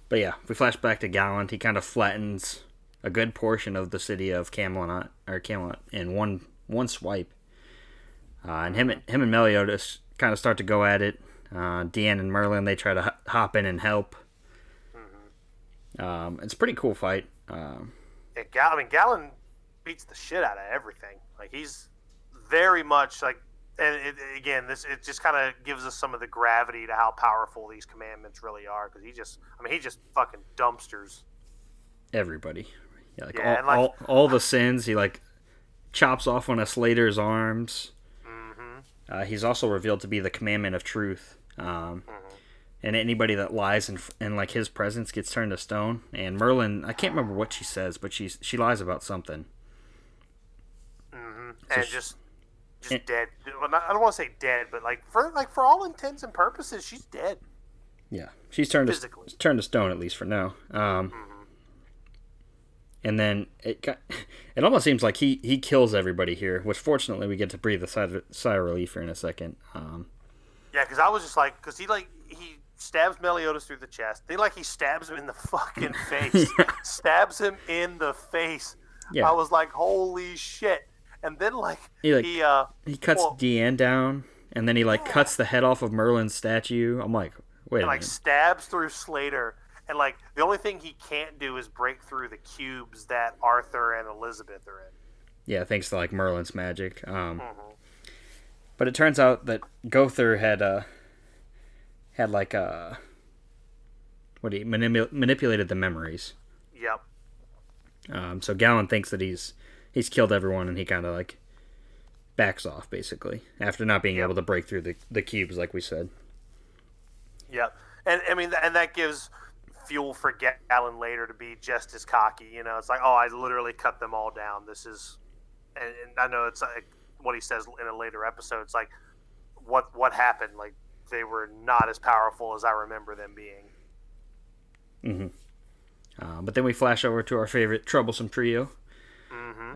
but yeah, if we flash back to Galand, he kind of flattens a good portion of the city of Camelot or Camelot in one one swipe. Uh, and him and him and Meliodas kind of start to go at it. Uh, Diane and Merlin they try to hop in and help. Um, it's a pretty cool fight. Um, Yeah, Gall- I mean, Galand beats the shit out of everything. Like he's very much like, and it, again, this it just kind of gives us some of the gravity to how powerful these commandments really are. Because he just, I mean, he just fucking dumpsters. everybody, yeah, like, Yeah, all, like- all all the sins. He like chops off one of Slader's arms. Mm-hmm. Uh, he's also revealed to be the commandment of truth. Um, Mm-hmm. and anybody that lies in, in like his presence gets turned to stone. And Merlin, I can't remember what she says, but she's she lies about something. Mm-hmm. So and sh- just, just and- dead. Well, not, I don't want to say dead, but like for like for all intents and purposes, she's dead. Yeah, she's turned to, turned to stone at least for now. Um, And then it got, it almost seems like he, he kills everybody here, which fortunately we get to breathe a sigh of, sigh of relief here in a second. Um, Yeah, because I was just like, because he like he stabs Meliodas through the chest. They like he stabs him in the fucking face. Stabs him in the face. Yeah. I was like, holy shit! And then like He, like- he uh he cuts Well- Diane down, and then he like cuts the head off of Merlin's statue. I'm like, wait a and, like stabs through Slader. And like the only thing he can't do is break through the cubes that Arthur and Elizabeth are in. Yeah, thanks to like Merlin's magic. Um, Mhm. But it turns out that Gowther had uh had like uh what he manipu- manipulated the memories. Yep. Um, so Galand thinks that he's he's killed everyone, and he kind of like backs off basically after not being able to break through the the cubes, like we said. Yep. And I mean, and that gives fuel for Galand later to be just as cocky. You know, it's like, oh, I literally cut them all down. This is, and, and I know it's like what he says in a later episode. It's like, what what happened? Like they were not as powerful as I remember them being. Uh, but then we flash over to our favorite troublesome trio.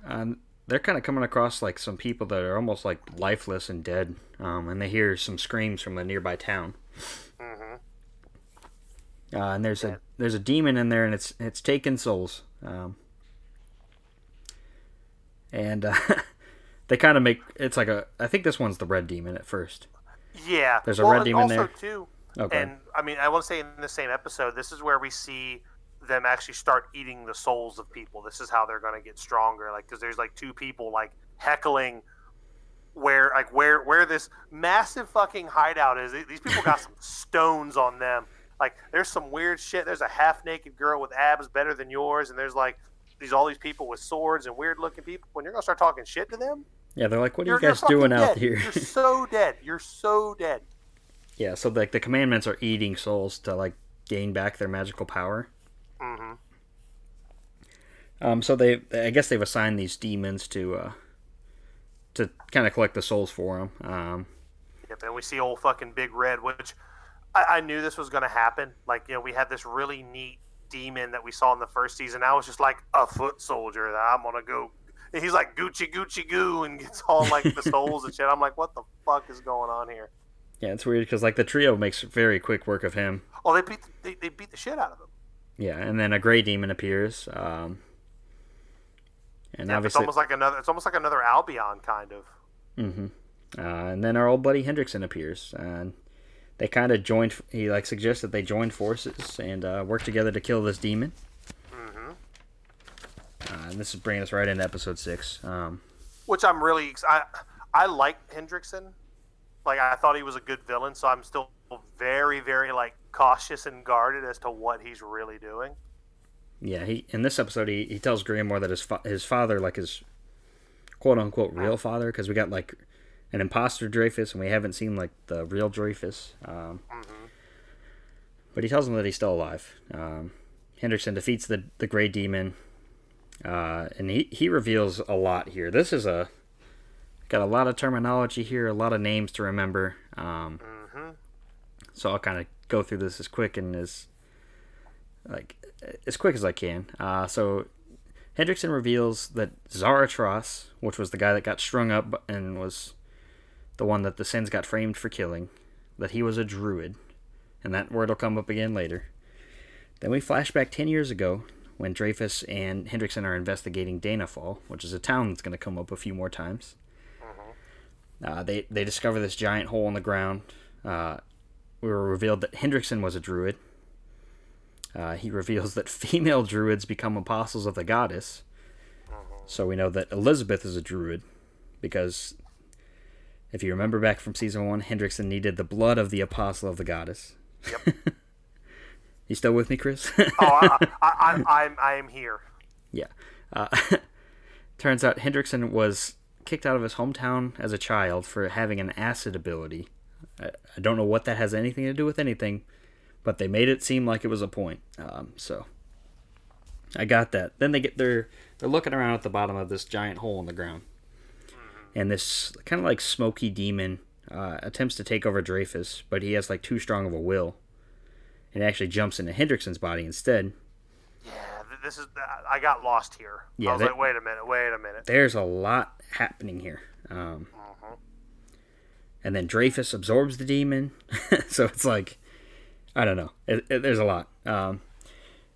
Um, they're kind of coming across like some people that are almost like lifeless and dead, um, and they hear some screams from a nearby town. hmm Uh, and there's a there's a demon in there, and it's it's taking souls. Um, and uh, they kind of make it's like a I think this one's the red demon at first. Yeah. There's a well, red demon also there? too. Okay. And I mean, I to say in the same episode, this is where we see them actually start eating the souls of people. This is how they're going to get stronger. Like, because there's like two people like heckling where like where where this massive fucking hideout is. These people got some stones on them. Like, there's some weird shit. There's a half naked girl with abs better than yours, and there's like these all these people with swords and weird looking people. When you're gonna start talking shit to them, Yeah, they're like, "What are you're, guys doing fucking out dead. here?" You're so dead. You're so dead. yeah, so like the commandments are eating souls to like gain back their magical power. Hmm Um, so they, I guess they've assigned these demons to, uh, to kind of collect the souls for them. Um, Yep, and we see old fucking Big Red, which I, I knew this was going to happen. Like, you know, we had this really neat demon that we saw in the first season. I was just like a foot soldier that I'm going to go. And he's like Gucci Gucci Goo and gets all like the souls and shit. I'm like, what the fuck is going on here? yeah, it's weird because like the trio makes very quick work of him. Oh, they beat the, they, they beat the shit out of him. Yeah, and then a gray demon appears. Um, and Yeah, it's almost like another. It's almost like another Albion kind of. Mm-hmm. Uh, and then our old buddy Hendrickson appears, and they kind of joined. He like suggests that they join forces and uh, work together to kill this demon. Mm-hmm. Uh, and this is bringing us right into episode six. Um, Which I'm really I I like Hendrickson. Like I thought he was a good villain, so I'm still very very like cautious and guarded as to what he's really doing. yeah, he in this episode he, he tells Griamore that his fa- his father, like his quote unquote real father, because we got like an imposter Dreyfus and we haven't seen like the real Dreyfus. Um, But he tells him that he's still alive. Um, Hendrickson defeats the the Gray Demon, uh, and he he reveals a lot here. This is a got a lot of terminology here, a lot of names to remember. Um, So I'll kind of go through this as quick and as like as quick as I can. Uh, so Hendrickson reveals that Zaratras, which was the guy that got strung up and was the one that the Sins got framed for killing, that he was a druid, and that word will come up again later. Then we flash back 10 years ago when Dreyfus and Hendrickson are investigating Danafor, which is a town that's going to come up a few more times. Uh, they, they discover this giant hole in the ground. Uh, we were revealed that Hendrickson was a druid. Uh, he reveals that female druids become apostles of the goddess. So we know that Elizabeth is a druid because if you remember back from season one, Hendrickson needed the blood of the apostle of the goddess. Yep. you still with me, Chris? oh, I, I, I, I'm I am here. yeah. Uh, turns out Hendrickson was kicked out of his hometown as a child for having an acid ability. I, I don't know what that has anything to do with anything, but they made it seem like it was a point. Um, so I got that. Then they get their they're looking around at the bottom of this giant hole in the ground, and this kind of like smoky demon uh, attempts to take over Dreyfus, but he has like too strong of a will, and actually jumps into Hendrickson's body instead. This is I got lost here. Yeah, I was that- like, wait a minute, wait a minute. There's a lot happening here. Um, and then Dreyfus absorbs the demon, so it's like I don't know. It, it, there's a lot. Um,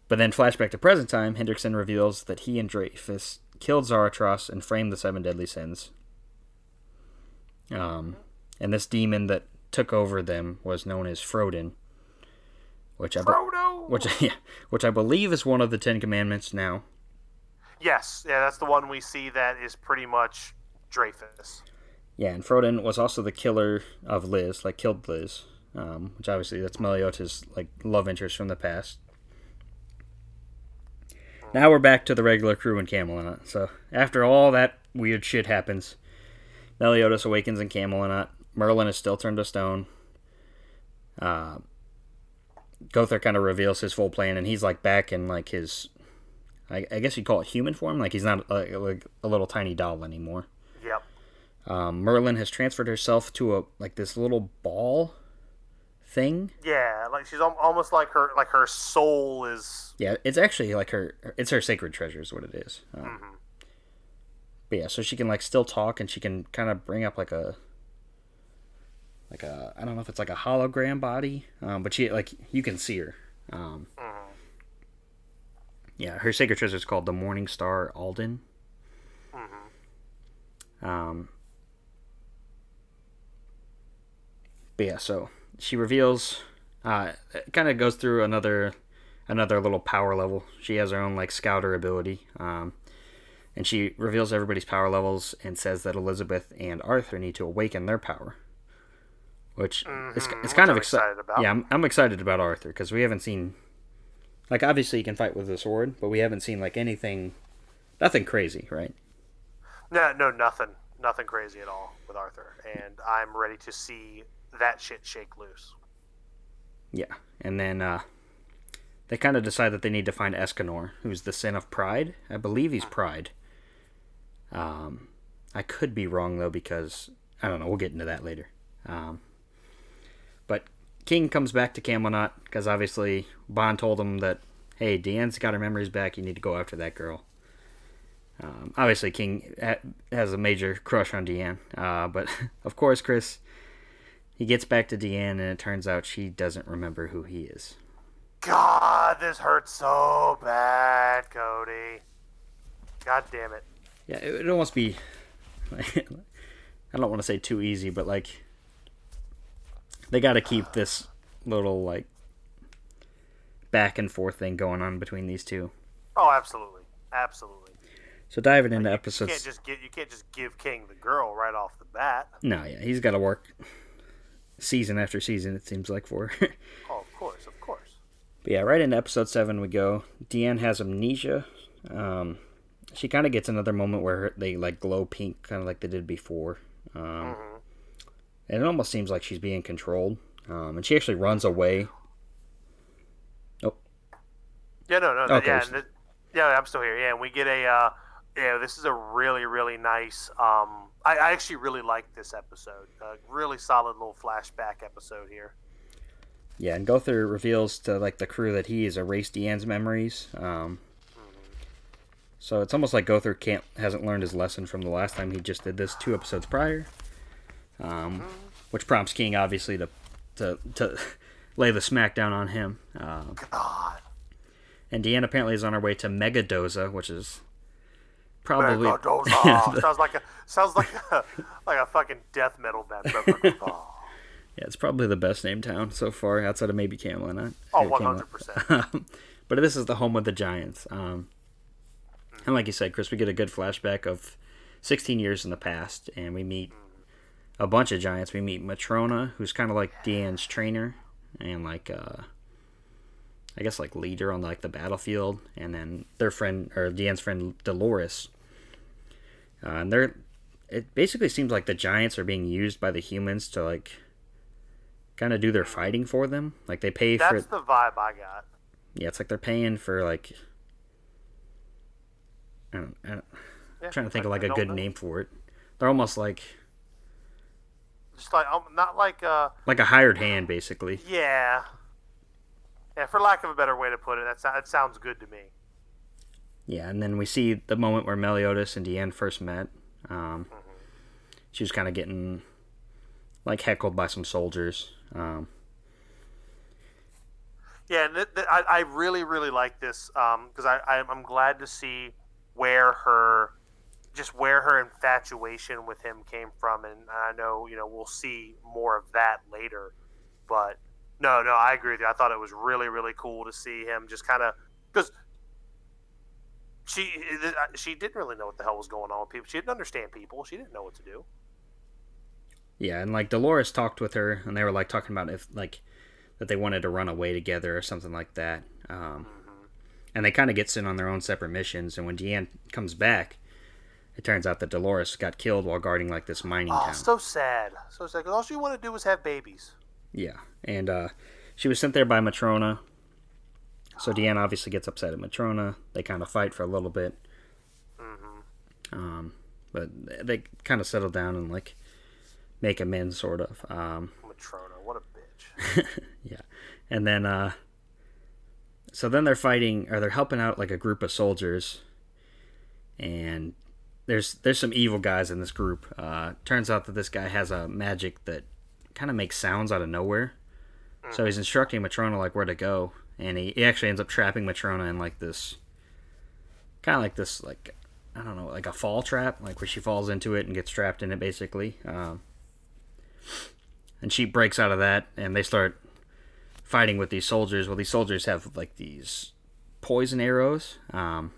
but then flashback to present time, Hendrickson reveals that he and Dreyfus killed Zaratras and framed the seven deadly sins. Um, and this demon that took over them was known as Fraudrin, which I be- Which yeah, which I believe is one of the Ten Commandments now. Yes, yeah, that's the one we see that is pretty much Dreyfus. Yeah, and Fraudrin was also the killer of Liz, like killed Liz, um, which obviously that's Meliodas' like love interest from the past. Now we're back to the regular crew in Camelot. So after all that weird shit happens, Meliodas awakens in Camelot. Merlin is still turned to stone. Uh, Gowther kind of reveals his full plan, and he's like back in like his, I, I guess you'd call it human form. Like he's not uh, like a little tiny doll anymore. Yep. Um, Merlin has transferred herself to a like this little ball thing. Yeah, like she's al- almost like her like her soul is. Yeah, it's actually like her. It's her sacred treasure is what it is. Um, But yeah, so she can like still talk and she can kind of bring up like a like a I don't know if it's like a hologram body, um, but she like you can see her. Um, Yeah, her sacred treasure is called the Morning Star Aldan. Um, but yeah, so she reveals, uh, it kind of goes through another another little power level. She has her own like scouter ability, um, and she reveals everybody's power levels and says that Elizabeth and Arthur need to awaken their power. Which it's, it's kind of exci- excited about. Yeah, I'm, I'm excited about Arthur because we haven't seen, like, obviously he can fight with a sword, but we haven't seen like anything, nothing crazy, right? No, no, nothing, nothing crazy at all with Arthur, and I'm ready to see that shit shake loose. Yeah, and then uh, they kind of decide that they need to find Escanor, who's the sin of pride. I believe he's pride. Um, I could be wrong though because I don't know. We'll get into that later. Um, King comes back to Camelot because obviously Ban told him that hey, Diane's got her memories back. You need to go after that girl. Um, obviously, King ha- has a major crush on Diane, uh, but of course, Chris he gets back to Diane, and it turns out she doesn't remember who he is. God, this hurts so bad, Cody. God damn it. Yeah, it would almost be. I don't want to say too easy, but like they got to keep this little like back and forth thing going on between these two. Oh, absolutely, absolutely. So diving into You episodes. can't just get you can't just give King the girl right off the bat. No, yeah, he's got to work season after season. It seems like for. Oh, of course, of course. But yeah, right into episode seven we go. Diane has amnesia. Um, she kind of gets another moment where they like glow pink, kind of like they did before. Um, and it almost seems like she's being controlled. Um, and she actually runs away. Oh, Yeah, no, no, no Okay, yeah, so- and th- yeah. I'm still here. Yeah, and we get a. Uh, yeah, this is a really, really nice. Um, I, I actually really like this episode. Uh, really solid little flashback episode here. Yeah, and Gowther reveals to like the crew that he has erased Diane's memories. Um, so it's almost like Gowther can't hasn't learned his lesson from the last time he just did this two episodes prior, um, which prompts King obviously to to to lay the smackdown on him. Um, God, and Diane apparently is on her way to Megadozer, which is probably Megadozer. sounds like a sounds like a like a fucking death metal band. Yeah, it's probably the best named town so far outside of maybe Camelot. Oh, Camelot. 100%. but this is the home of the Giants. Um, and like you said, Chris, we get a good flashback of 16 years in the past, and we meet a bunch of Giants. We meet Matrona, who's kind of like Diane's trainer, and like uh, I guess like leader on like the battlefield, and then their friend or Diane's friend Dolores. Uh, and they're it basically seems like the Giants are being used by the humans to like kind of do their fighting for them. Like they pay for That's the vibe I got. yeah, it's like they're paying for like. I don't, I don't, Yeah, I'm trying to think I- of like a good name for it. They're almost like Just like um, not like uh like a hired hand, basically. yeah. Yeah, for lack of a better way to put it, that, that sounds good to me. Yeah, and then we see the moment where Meliodas and Diane first met. Um, she was kind of getting like heckled by some soldiers. Um, Yeah, and th- th- I, I really, really like this um because I, I I'm glad to see where her just where her infatuation with him came from, and I know you know we'll see more of that later. But no, no, I agree with you. I thought it was really, really cool to see him just kind of because she she didn't really know what the hell was going on with people. She didn't understand people. She didn't know what to do. yeah, and like Dolores talked with her, and they were like talking about if like that they wanted to run away together or something like that. Um, and they kind of get sent on their own separate missions. And when Diane comes back, it turns out that Dolores got killed while guarding like this mining Oh, town. so sad. So sad. 'cause all she wanted to do was have babies. Yeah, and uh, she was sent there by Matrona. So Diane obviously gets upset at Matrona. They kind of fight for a little bit. Um, but they kind of settle down and like make amends, sort of. Um, Matrona, what a bitch. yeah, and then uh, so then they're fighting or they're helping out like a group of soldiers, and there's there's some evil guys in this group. Uh, turns out that this guy has a magic that kind of makes sounds out of nowhere. So he's instructing Matrona like where to go, and he, he actually ends up trapping Matrona in like this, kind of like this like I don't know like a fall trap, like where she falls into it and gets trapped in it basically. Um, and she breaks out of that, and they start fighting with these soldiers. Well, these soldiers have like these poison arrows. Um,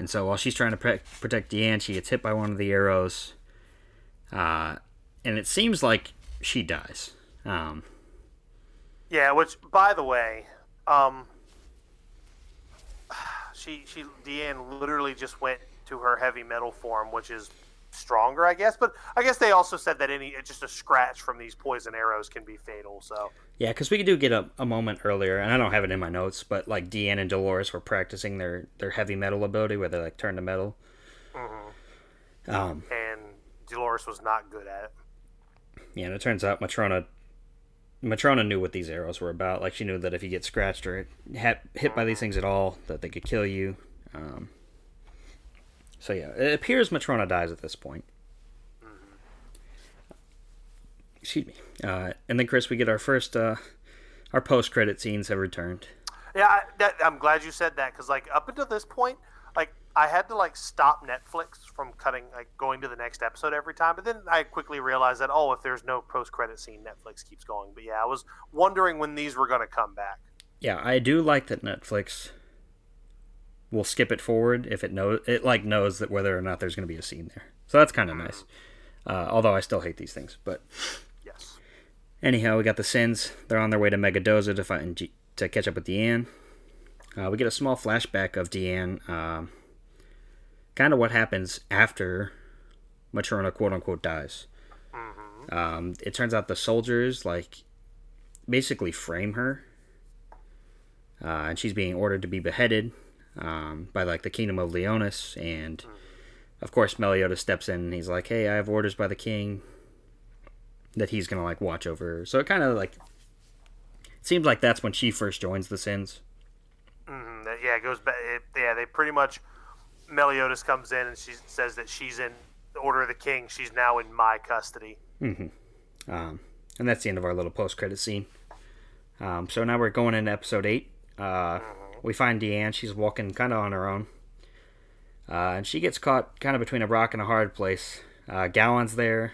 and so while she's trying to pre- protect Diane, she gets hit by one of the arrows. Uh, and it seems like she dies. Um, Yeah, which by the way, um she she Diane literally just went to her heavy metal form, which is stronger, I guess. But I guess they also said that any just a scratch from these poison arrows can be fatal. So yeah, because we do get a, a moment earlier, and I don't have it in my notes, but like Diane and Dolores were practicing their, their heavy metal ability where they like turn to metal. Um, and Dolores was not good at it. Yeah, and it turns out Matrona Matrona knew what these arrows were about. Like she knew that if you get scratched or hit, hit by these things at all, that they could kill you. Um, so yeah, it appears Matrona dies at this point. Excuse me. Uh, and then Chris, we get our first uh, our post credit scenes have returned. Yeah, I, that, I'm glad you said that because like up until this point, like I had to like stop Netflix from cutting like going to the next episode every time. But then I quickly realized that oh, if there's no post credit scene, Netflix keeps going. But yeah, I was wondering when these were going to come back. Yeah, I do like that Netflix will skip it forward if it knows it like knows that whether or not there's going to be a scene there. So that's kind of nice. Uh, although I still hate these things, but Yes. anyhow, we got the Sins. They're on their way to Megadozer to find G- to catch up with Diane. Uh, we get a small flashback of Diane, um, kind of what happens after Matrona quote unquote dies. Um, it turns out the soldiers like basically frame her, uh, and she's being ordered to be beheaded um, by like the kingdom of Liones, and of course Meliodas steps in and he's like, "Hey, I have orders by the king that he's gonna like watch over her." So it kind of like seems like that's when she first joins the Sins. hmm Yeah, it goes back. It, yeah, they pretty much. Meliodas comes in and she says that she's in the order of the king. She's now in my custody. Um, and that's the end of our little post credit scene. Um, so now we're going into episode 8. Uh, we find Diane. She's walking kind of on her own. Uh, and she gets caught kind of between a rock and a hard place. Uh, Galand's there.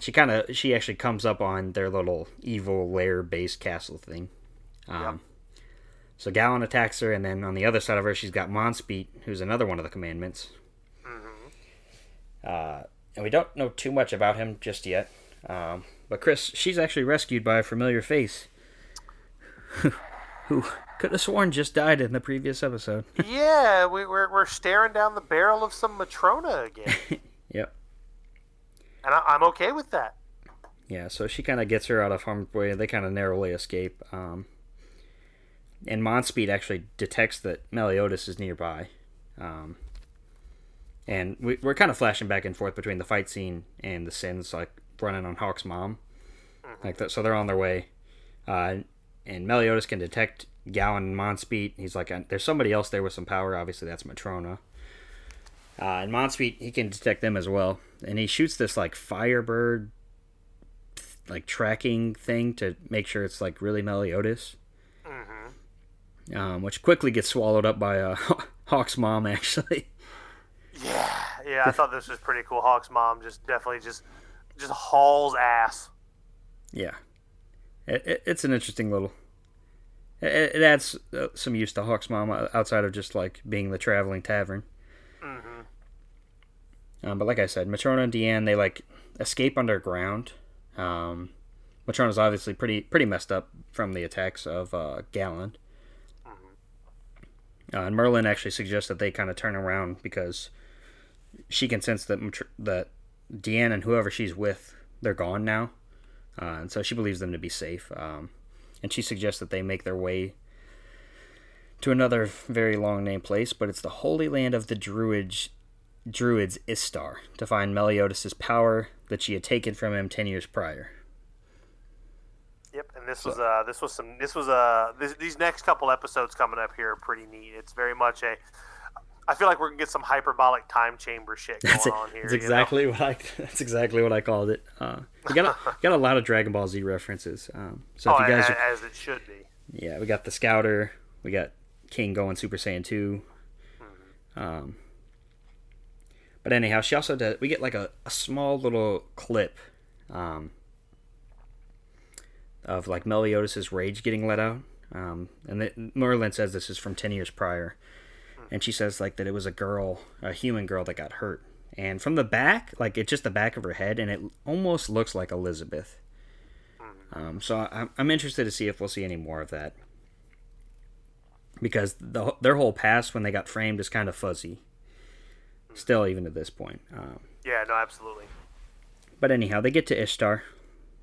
She kind of, she actually comes up on their little evil lair based castle thing. Um, So Galand attacks her, and then on the other side of her, she's got Monspeet, who's another one of the commandments. Uh, and we don't know too much about him just yet. Um, but Chris, she's actually rescued by a familiar face, who could have sworn just died in the previous episode. yeah, we, we're, we're staring down the barrel of some Matrona again. yep. and I, I'm okay with that. Yeah, so she kind of gets her out of harm's way. They kind of narrowly escape. Um, and Monspeet actually detects that Meliodas is nearby. Um, and we, we're kind of flashing back and forth between the fight scene and the sins, like running on Hawk's mom. Like that, so they're on their way. Uh, and Meliodas can detect Galand Monspeet. He's like, there's somebody else there with some power. Obviously, that's Matrona. Uh, and Monspeet, he can detect them as well. And he shoots this like Firebird like tracking thing to make sure it's like really Meliodas. Um, which quickly gets swallowed up by uh, Hawk's mom, actually. Yeah, yeah. I thought this was pretty cool. Hawk's mom just definitely just just hauls ass. Yeah, it, it, it's an interesting little. It, it adds uh, some use to Hawk's mom outside of just like being the traveling tavern. Um, but like I said, Matrona and Diane they like escape underground. Um, Matrona's obviously pretty pretty messed up from the attacks of uh, Galand. Uh, and Merlin actually suggests that they kind of turn around because she can sense that Matr- that Diane and whoever she's with they're gone now, uh, and so she believes them to be safe. Um, and she suggests that they make their way to another very long named place, but it's the Holy Land of the Druids, Druids Istar, to find Meliodas' power that she had taken from him ten years prior. Yep, and this was uh this was some this was uh this, these next couple episodes coming up here are pretty neat. It's very much a I feel like we're gonna get some hyperbolic time chamber shit going That's, it. on here. That's you know? exactly what I. That's exactly what I called it. Uh, we got a, got a lot of Dragon Ball Z references. Um, so Oh, if you guys, a- are, as it should be. yeah, we got the Scouter, we got King going Super Saiyan two. Um, but anyhow, she also does. We get like a, a small little clip, um, of like Meliodas' rage getting let out. Um, and the, Merlin says this is from ten years prior, and she says like that it was a girl, a human girl that got hurt, and from the back, like it's just the back of her head, and it almost looks like Elizabeth. Um, so I'm, I'm interested to see if we'll see any more of that because the, their whole past when they got framed is kind of fuzzy. Still, even to this point. Um, Yeah, no, absolutely. but anyhow, they get to Ishtar,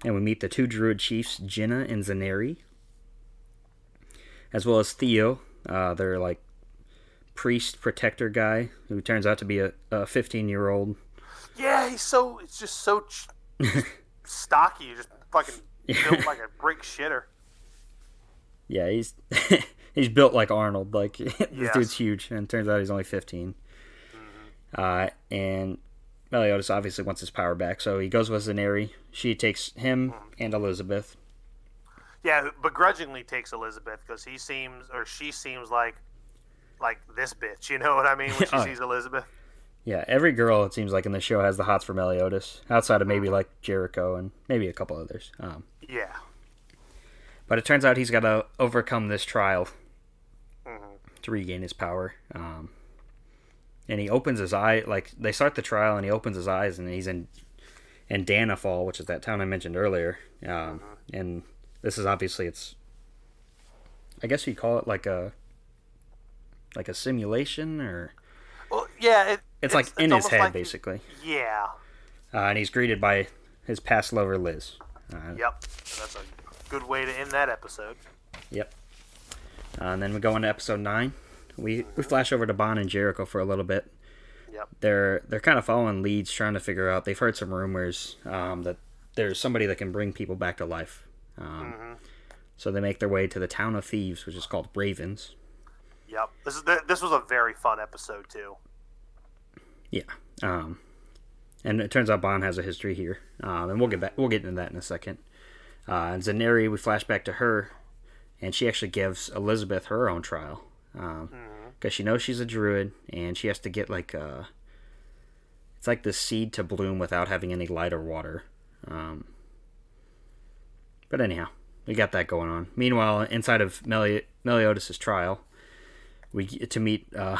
and we meet the two druid chiefs, Jenna and Zaneri, as well as Theo, uh, their like priest protector guy, who turns out to be a 15 year old. Yeah, he's so it's just so ch- stocky, just fucking built like a brick shitter. Yeah, he's he's built like Arnold. Like this Yes. dude's huge, and turns out he's only 15. Uh, and Meliodas obviously wants his power back, so he goes with Zaneri. She takes him and Elizabeth. Yeah, begrudgingly takes Elizabeth because he seems or she seems like like this bitch. You know what I mean? When she Oh. sees Elizabeth. Yeah, every girl it seems like in the show has the hots for Meliodas, outside of maybe like Jericho and maybe a couple others. Um, Yeah. but it turns out he's got to overcome this trial hmm to regain his power. Um, and he opens his eye, like they start the trial, and he opens his eyes, and he's in in Danafor, which is that town I mentioned earlier. Um, And this is obviously it's, I guess you call it like a like a simulation, or Well, yeah. It, it's, like in his head like- basically. Yeah. Uh, and he's greeted by his past lover Liz. Uh, Yep. That's a good way to end that episode. Yep. Uh, and then we go into episode nine. We we flash over to Ban and Jericho for a little bit. Yep. They're they're kind of following leads, trying to figure out. They've heard some rumors um, that there's somebody that can bring people back to life. Um, Mhm. So they make their way to the town of thieves, which is called Ravens. Yep. This is this was a very fun episode too. Yeah. Um, and it turns out Ban has a history here, um, and we'll get back. We'll get into that in a second. Uh, and Zaneri, we flash back to her, and she actually gives Elizabeth her own trial because she knows she's a druid, and she has to get like uh It's like the seed to bloom without having any light or water. Um, but anyhow, we got that going on. Meanwhile, inside of Meli- Meliodas' trial, we get to meet uh,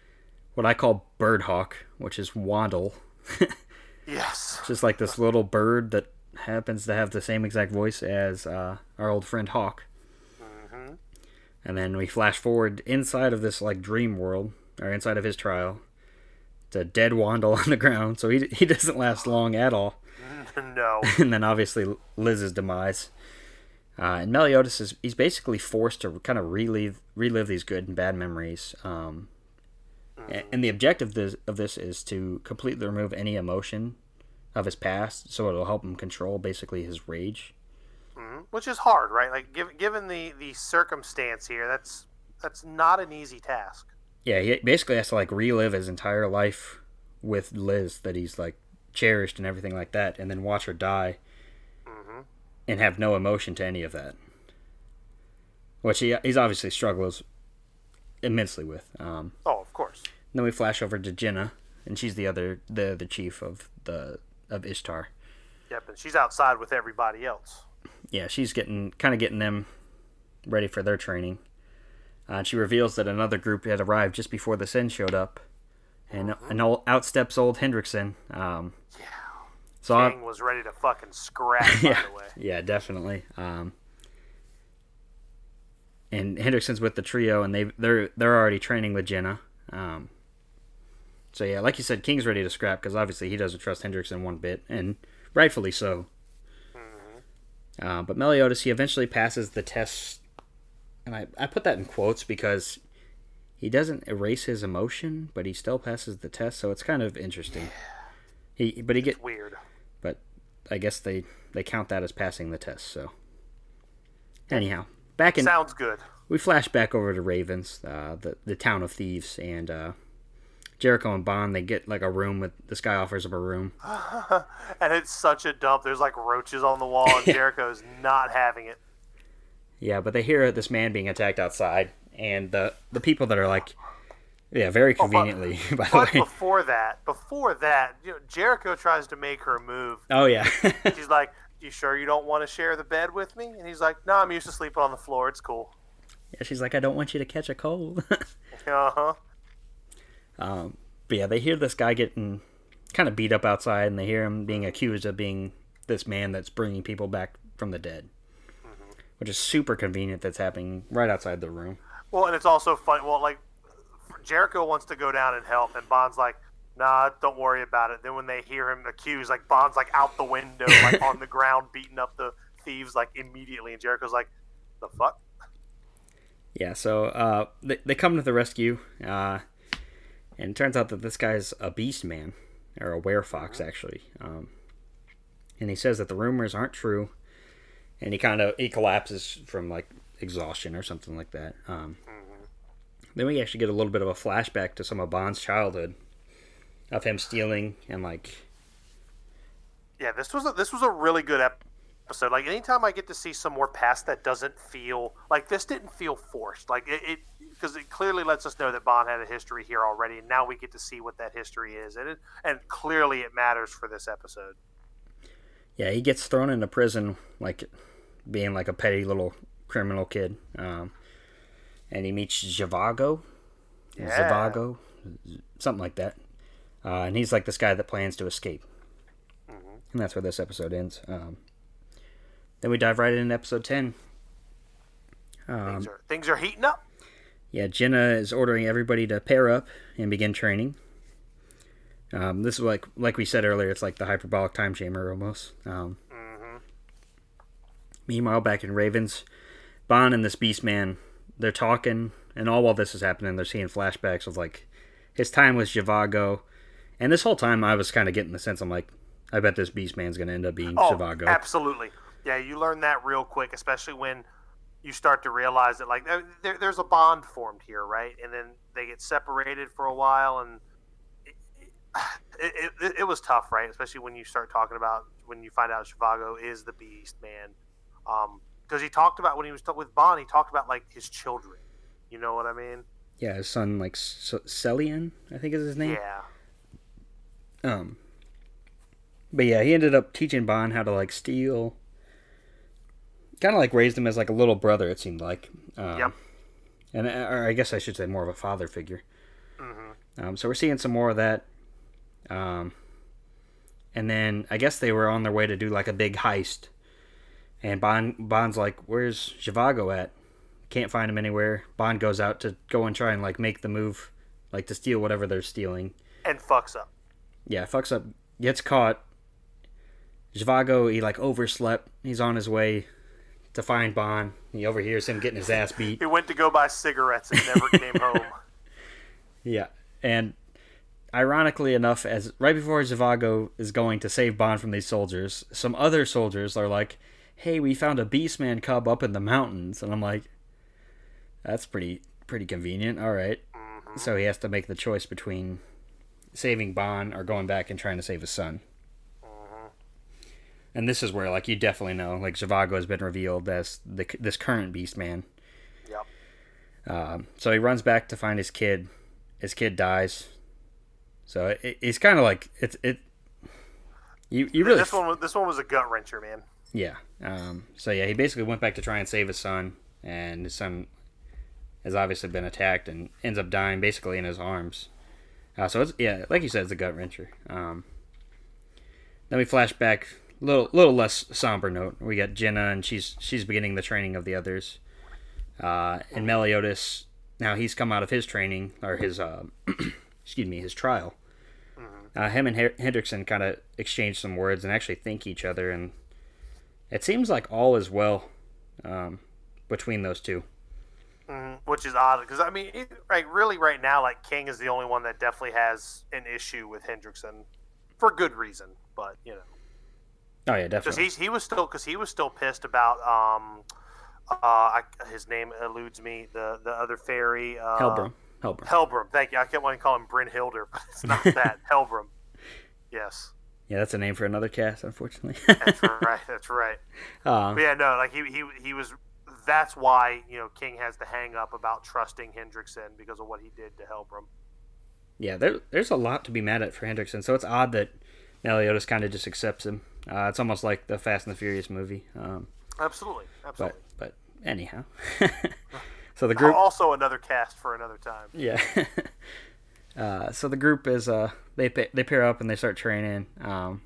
what I call Birdhawk, which is Wandle. Yes. just like this little bird that happens to have the same exact voice as uh, our old friend Hawk. hmm And then we flash forward inside of this like dream world, or inside of his trial. It's a dead Wandle on the ground, so he he doesn't last long at all. no. and then obviously Liz's demise. Uh, and Meliodas is he's basically forced to kind of relive relive these good and bad memories. Um, and the objective of this, of this is to completely remove any emotion of his past, so it'll help him control basically his rage. Mhm. Which is hard, right? Like, giv given the the circumstance here, that's that's not an easy task. Yeah, he basically has to like relive his entire life with Liz that he's like cherished and everything like that, and then watch her die and have no emotion to any of that. Which he he's obviously struggles immensely with. Um, Oh, of course. then we flash over to Jenna, and she's the other the the chief of the of Ishtar. Yep, and she's outside with everybody else. Yeah, she's getting kind of getting them ready for their training. Uh, she reveals that another group had arrived just before the Sin showed up, and and old, out steps old Hendrickson. Um, so I- King was ready to fucking scrap, by yeah, the way. yeah, definitely. Um, and Hendrickson's with the trio, and they they're they're already training with Jenna. Um, so yeah, like you said, King's ready to scrap because obviously he doesn't trust Hendrickson one bit, and rightfully so. Uh, but Meliodas, he eventually passes the test, and I, I put that in quotes because he doesn't erase his emotion, but he still passes the test, so it's kind of interesting. He but he gets weird. I guess they they count that as passing the test. So anyhow, back in Sounds good. we flash back over to Ravens, uh, the the town of thieves, and uh, Jericho and Ban they get like a room with this guy offers them a room. and it's such a dump. There's like roaches on the wall, and Jericho's not having it. Yeah, but they hear this man being attacked outside, and the the people that are like, yeah, very conveniently by the But way. before that, before that, you know, Jericho tries to make her move. Oh yeah, She's like, "You sure you don't want to share the bed with me?" And he's like, "No, I'm used to sleeping on the floor. It's cool." yeah. She's like, I don't want you to catch a cold. Uh huh. Um, but yeah, they hear this guy getting kind of beat up outside, and they hear him being accused of being this man that's bringing people back from the dead, which is super convenient. That's happening right outside the room. Well, and it's also fun. Well, like Jericho wants to go down and help, and Ban's like, "Nah, don't worry about it." Then when they hear him accused, like Ban's like out the window, like on the ground, beating up the thieves like immediately, and Jericho's like, "The fuck." Yeah, so uh, they they come to the rescue, uh, and it turns out that this guy's a beast man or a werefox actually. Um, and he says that the rumors aren't true, and he kind of he collapses from like exhaustion or something like that. Um, Then we actually get a little bit of a flashback to some of Ban's childhood, of him stealing and like Yeah, this was a, this was a really good episode. Like anytime I get to see some more past that doesn't feel like this didn't feel forced. Like it because it, it, clearly lets us know that Ban had a history here already, and now we get to see what that history is, and it, and clearly it matters for this episode. Yeah, he gets thrown into prison like being like a petty little criminal kid, um, and he meets Zhivago, yeah. Zhivago, something like that, uh, and he's like this guy that plans to escape, mm-hmm. and that's where this episode ends. Um, then we dive right into episode 10. Um, things, are, things are heating up. Yeah, Jenna is ordering everybody to pair up and begin training. Um, this is like like we said earlier, it's like the hyperbolic time chamber almost. Um, mm-hmm. Meanwhile, back in Ravens, Ban and this Beast Man, they're talking, and all while this is happening, they're seeing flashbacks of like his time with Zhivago. And this whole time, I was kind of getting the sense I'm like, I bet this Beast Man's going to end up being oh, Zhivago. Absolutely. Yeah, you learn that real quick, especially when you start to realize that like there, there's a bond formed here, right? And then they get separated for a while, and it, it, it, it was tough, right? Especially when you start talking about when you find out Zhivago is the Beast Man, um, because he talked about when he was with Bond, he talked about like his children. You know what I mean? Yeah, his son, like Celian, I think is his name. Yeah. Um. But yeah, he ended up teaching Bond how to like steal kind of like raised him as like a little brother. It seemed like. Um, yep. And or I guess I should say more of a father figure. Mm-hmm. Um, so we're seeing some more of that. Um, and then I guess they were on their way to do like a big heist. And Bond Bond's like, "Where's Zhivago at? Can't find him anywhere." Bond goes out to go and try and like make the move, like to steal whatever they're stealing. And fucks up. Yeah, fucks up. Gets caught. Zhivago, he like overslept. He's on his way to find Bond. He overhears him getting his ass beat. he went to go buy cigarettes and never came home. Yeah, and ironically enough, as right before Zhivago is going to save Bond from these soldiers, some other soldiers are like, "Hey, we found a Beastman cub up in the mountains," and I'm like, "That's pretty pretty convenient." All right. mm-hmm. so he has to make the choice between saving Bond or going back and trying to save his son and this is where like you definitely know like Zhivago has been revealed as the this current Beastman. Yep. Um, so he runs back to find his kid. His kid dies. So it, it's kind of like it's it. You you really this one was, this one was a gut wrencher, man. Yeah. Um, so yeah, he basically went back to try and save his son, and his son has obviously been attacked and ends up dying basically in his arms. Uh, so it's yeah, like you said, it's a gut wrencher. Um, then we flash back a little little less somber note. We got Jenna, and she's she's beginning the training of the others. Uh, and Meliodas, now he's come out of his training or his uh, excuse me, his trial. Mm-hmm. Uh, him and Hendrickson kind of exchange some words and actually thank each other, and it seems like all is well um, between those 2 mm-hmm. Which is odd because I mean, it, like really, right now, like King is the only one that definitely has an issue with Hendrickson for good reason. But you know, Oh yeah, definitely. Because he was still because he was still pissed about um, uh, I, his name eludes me. The the other fairy. Uh, Helbram. Helbram. Helbram. Thank you. I kept wanting to call him Brynhildr, but it's not that. Helbram. Yes. Yeah, that's a name for another cast, unfortunately. that's right. That's right. Um, yeah, no, like he, he he was. That's why you know King has the hang up about trusting Hendrickson because of what he did to Helbram. Yeah, there, there's a lot to be mad at for Hendrickson, so it's odd that Meliodas kind of just accepts him. Uh, it's almost like the Fast and the Furious movie. Um, absolutely, absolutely. But, but anyhow, so the group also another cast for another time. Yeah. Uh, so the group is uh they they pair up and they start training, um,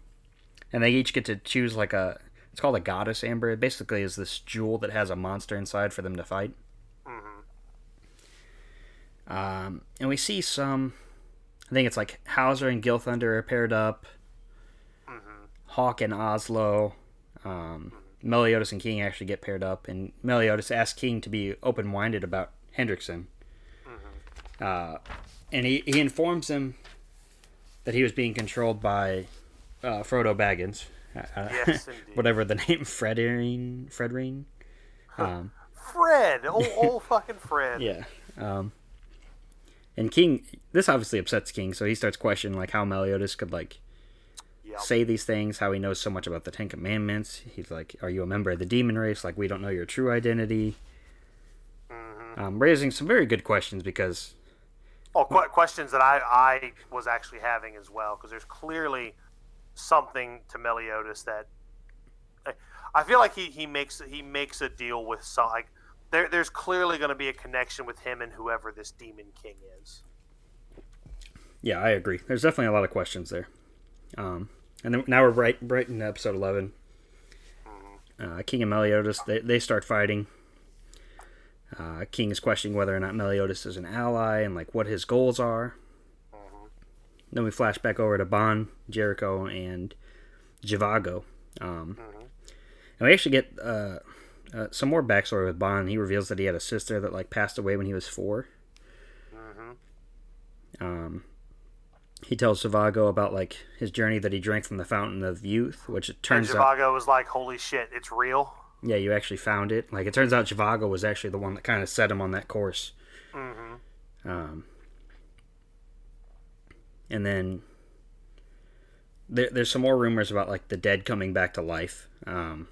and they each get to choose like a it's called a goddess amber. It basically is this jewel that has a monster inside for them to fight. Mm-hmm. Um, and we see some. I think it's like Howzer and Gilthunder are paired up. Hawk and Oslo. Um, Meliodas and King actually get paired up, and Meliodas asks King to be open minded about Hendrickson. Uh, and he, he informs him that he was being controlled by uh, Frodo Baggins. Uh, uh yes, whatever the name, Fraudrin. Fraudrin. Um, Fred, old, old fucking Fred. Yeah. Um, and King, this obviously upsets King, so he starts questioning like how Meliodas could like Yep. say these things, how he knows so much about the Ten Commandments. He's like, Are you a member of the demon race? Like, we don't know your true identity. Mm-hmm. Um, raising some very good questions because, Oh, qu- questions that I, I was actually having as well, because there's clearly something to Meliodas that I- I feel like he, he makes he makes a deal with some like there there's clearly going to be a connection with him and whoever this demon king is. yeah, I agree. There's definitely a lot of questions there. Um, and then now we're right, right in episode 11. Uh, King and Meliodas, they, they start fighting. Uh, King is questioning whether or not Meliodas is an ally and like what his goals are. Then we flash back over to Ban, Jericho, and Zhivago. Um, And we actually get uh, uh, some more backstory with Ban. He reveals that he had a sister that like passed away when he was 4 Um, he tells Zhivago about like his journey that he drank from the fountain of youth, which it And turns out, Zhivago was like, "Holy shit, it's real." Yeah, you actually found it. Like it turns out, Zhivago was actually the one that kind of set him on that course. Mm-hmm. Um, and then there, there's some more rumors about like the dead coming back to life, um,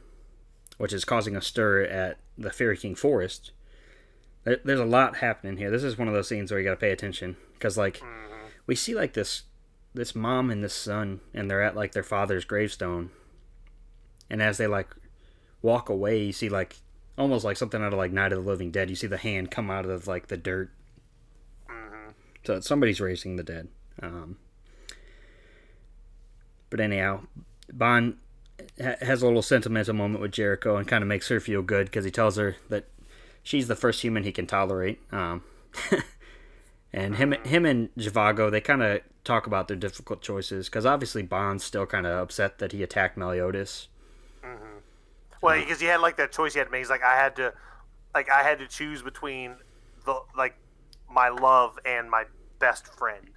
which is causing a stir at the Fairy King Forest. There, there's a lot happening here. This is one of those scenes where you got to pay attention because like we see like this this mom and this son, and they're at like their father's gravestone, and as they like walk away, you see like almost like something out of like Night of the Living Dead. You see the hand come out of like the dirt. So somebody's raising the dead. Um, but anyhow, Bond ha- has a little sentimental moment with Jericho and kind of makes her feel good because he tells her that she's the first human he can tolerate. Um, and him, him and Zhivago, they kind of talk about their difficult choices because obviously Bond's still kind of upset that he attacked Meliodas. Well, because he had like that choice he had to make. He's like, I had to, like, I had to choose between the like my love and my best friend.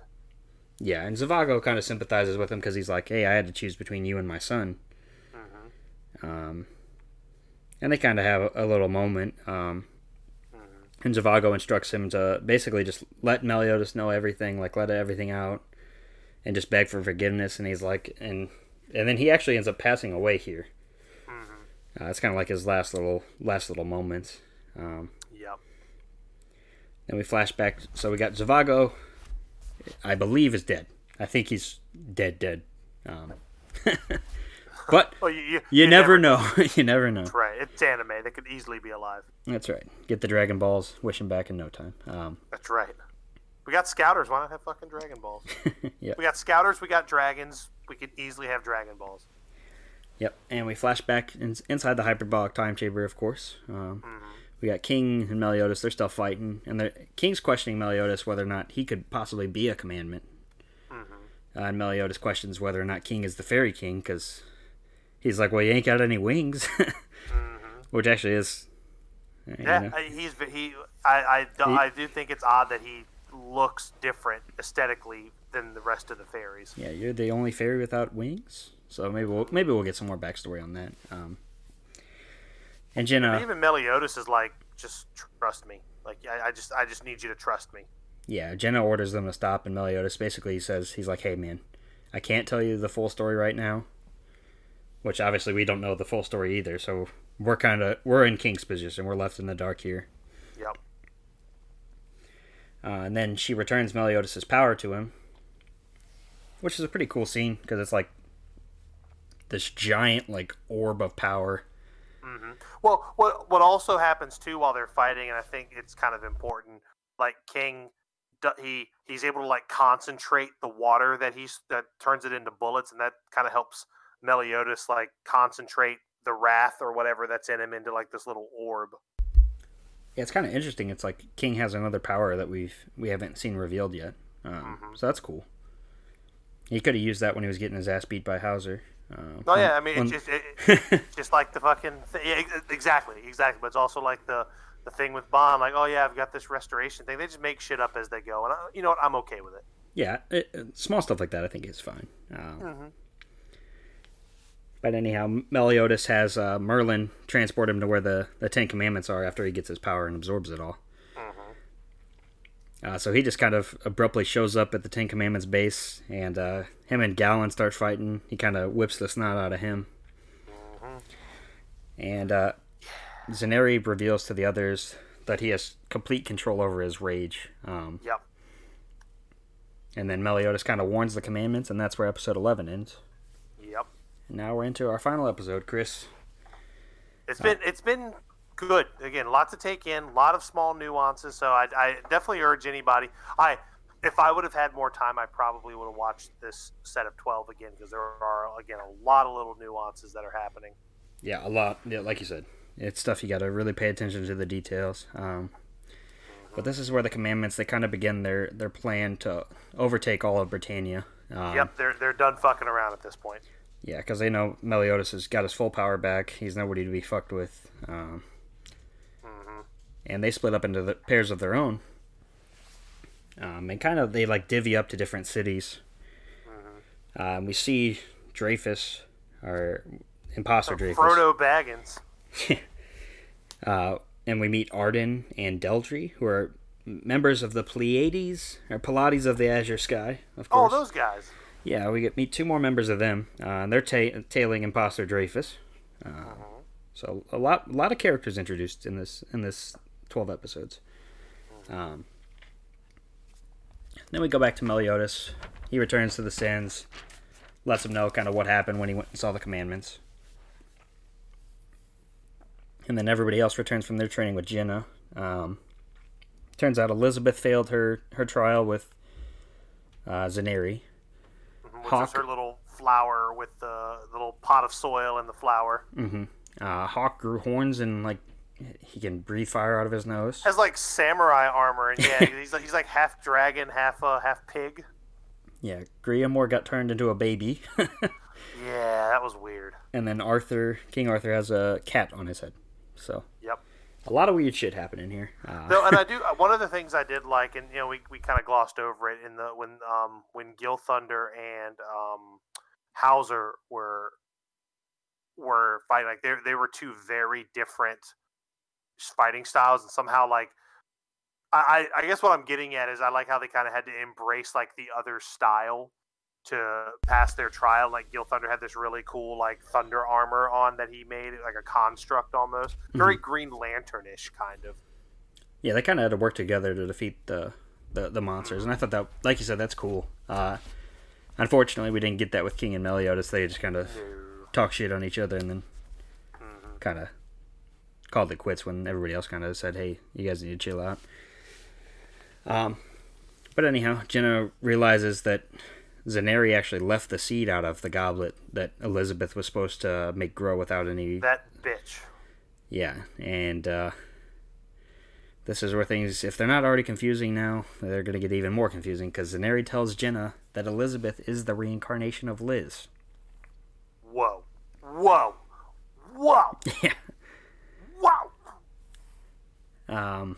Yeah, and Zhivago kind of sympathizes with him because he's like, "Hey, I had to choose between you and my son." Um, and they kind of have a, a little moment. Um, and Zhivago instructs him to basically just let Meliodas know everything, like let everything out, and just beg for forgiveness. And he's like, and and then he actually ends up passing away here. Uh, it's kind of like his last little last little moments. Um, Yep. then we flash back. So we got Zhivago. I believe is dead. I think he's dead, dead. Um, but Well, you you, you never know. you never know. Right. It's anime. They could easily be alive. That's right. Get the Dragon Balls. Wish him back in no time. Um, That's right. We got scouters. Why not have fucking Dragon Balls? We got scouters. We got dragons. We could easily have Dragon Balls. Yep. And we flash back in, inside the hyperbolic time chamber, of course. Um, We got King and Meliodas. They're still fighting, and the King's questioning Meliodas whether or not he could possibly be a commandment. Uh, and Meliodas questions whether or not King is the Fairy King because he's like, "Well, you ain't got any wings," which actually is. you Yeah, know. He's he. I I, He- I do think it's odd that he looks different aesthetically than the rest of the fairies. Yeah, you're the only fairy without wings. So maybe we'll maybe we'll get some more backstory on that. Um, and Jenna, Even Meliodas is like, just trust me. Like I, I just I just need you to trust me. yeah, Jenna orders them to stop, and Meliodas basically says he's like, "Hey, man, I can't tell you the full story right now." Which obviously we don't know the full story either, so we're kind of we're in King's position. We're left in the dark here. Yep. Uh, and then she returns Meliodas' power to him, which is a pretty cool scene because it's like this giant like orb of power. Well, what what also happens too while they're fighting, and I think it's kind of important. Like King, he he's able to like concentrate the water that he's that turns it into bullets, and that kind of helps Meliodas like concentrate the wrath or whatever that's in him into like this little orb. Yeah, it's kind of interesting. It's like King has another power that we've we haven't seen revealed yet. Um, So that's cool. He could have used that when he was getting his ass beat by Howzer. Um, Oh yeah, I mean, it's just, it, it's just like the fucking th- yeah, exactly, exactly. But it's also like the the thing with Bond, like, oh yeah, I've got this restoration thing. They just make shit up as they go, and I, you know what? I'm okay with it. yeah, it, it- small stuff like that I think is fine. Um, Mm-hmm. But anyhow, Meliodas has uh, Merlin transport him to where the, the Ten Commandments are after he gets his power and absorbs it all. Uh, so he just kind of abruptly shows up at the Ten Commandments base, and uh, him and Galand start fighting. He kind of whips the snot out of him. And uh, Zaneri reveals to the others that he has complete control over his rage. Um, Yep. and then Meliodas kind of warns the commandments, and that's where episode 11 ends. Yep. And now we're into our final episode, Chris. It's been it's been good. Again, a lot to take in, a lot of small nuances. So I, I definitely urge anybody. I if I would have had more time, I probably would have watched this set of twelve again because there are again a lot of little nuances that are happening. Yeah, a lot. Yeah, like you said, it's stuff you got to really pay attention to the details. Um, but this is where the commandments they kind of begin their their plan to overtake all of Britannia. Um, Yep, they're they're done fucking around at this point. Yeah, because they know Meliodas has got his full power back. He's nobody to be fucked with. Um, And they split up into the pairs of their own. Um, and kind of they like divvy up to different cities. Um, we see Dreyfus, or imposter Dreyfus, Frodo Baggins. uh, and we meet Arden and Deldry, who are members of the Pleiades or Pilates of the Azure Sky. Of Oh, course. those guys. Yeah, we get meet two more members of them. Uh, and they're ta- tailing imposter Dreyfus. Uh, So a lot, a lot of characters introduced in this in this twelve episodes. Um, then we go back to Meliodas. He returns to the Sands, lets him know kind of what happened when he went and saw the commandments. And then everybody else returns from their training with Jenna. Um, turns out Elizabeth failed her her trial with uh, Zaneri. Which Hawk. is her little flower with the little pot of soil and the flower. Uh, Hawk grew horns and like he can breathe fire out of his nose. Has like samurai armor and yeah, he's like he's like half dragon, half uh, half pig. Yeah, Griamore got turned into a baby, Yeah, that was weird. and then Arthur, King Arthur, has a cat on his head. So Yep. a lot of weird shit happening here. Uh, No, and I do. One of the things I did like, and you know, we, we kind of glossed over it in the when um when Gilthunder and um Howzer were were fighting. Like they they were two very different fighting styles, and somehow like I I guess what I'm getting at is I like how they kind of had to embrace like the other style to pass their trial. Like Gilthunder had this really cool like thunder armor on that he made, like a construct almost, very Green Lanternish kind of. yeah, they kind of had to work together to defeat the, the the monsters, and I thought that, like you said, that's cool. Uh, unfortunately, we didn't get that with King and Meliodas. They just kind of talk shit on each other, and then kind of called it quits when everybody else kind of said, "Hey, you guys need to chill out." Um, but anyhow, Jenna realizes that Zaneri actually left the seed out of the goblet that Elizabeth was supposed to make grow without any. That bitch. Yeah, and uh, this is where things, if they're not already confusing now, they're going to get even more confusing because Zaneri tells Jenna that Elizabeth is the reincarnation of Liz. Whoa. Whoa. Whoa. Yeah. Um.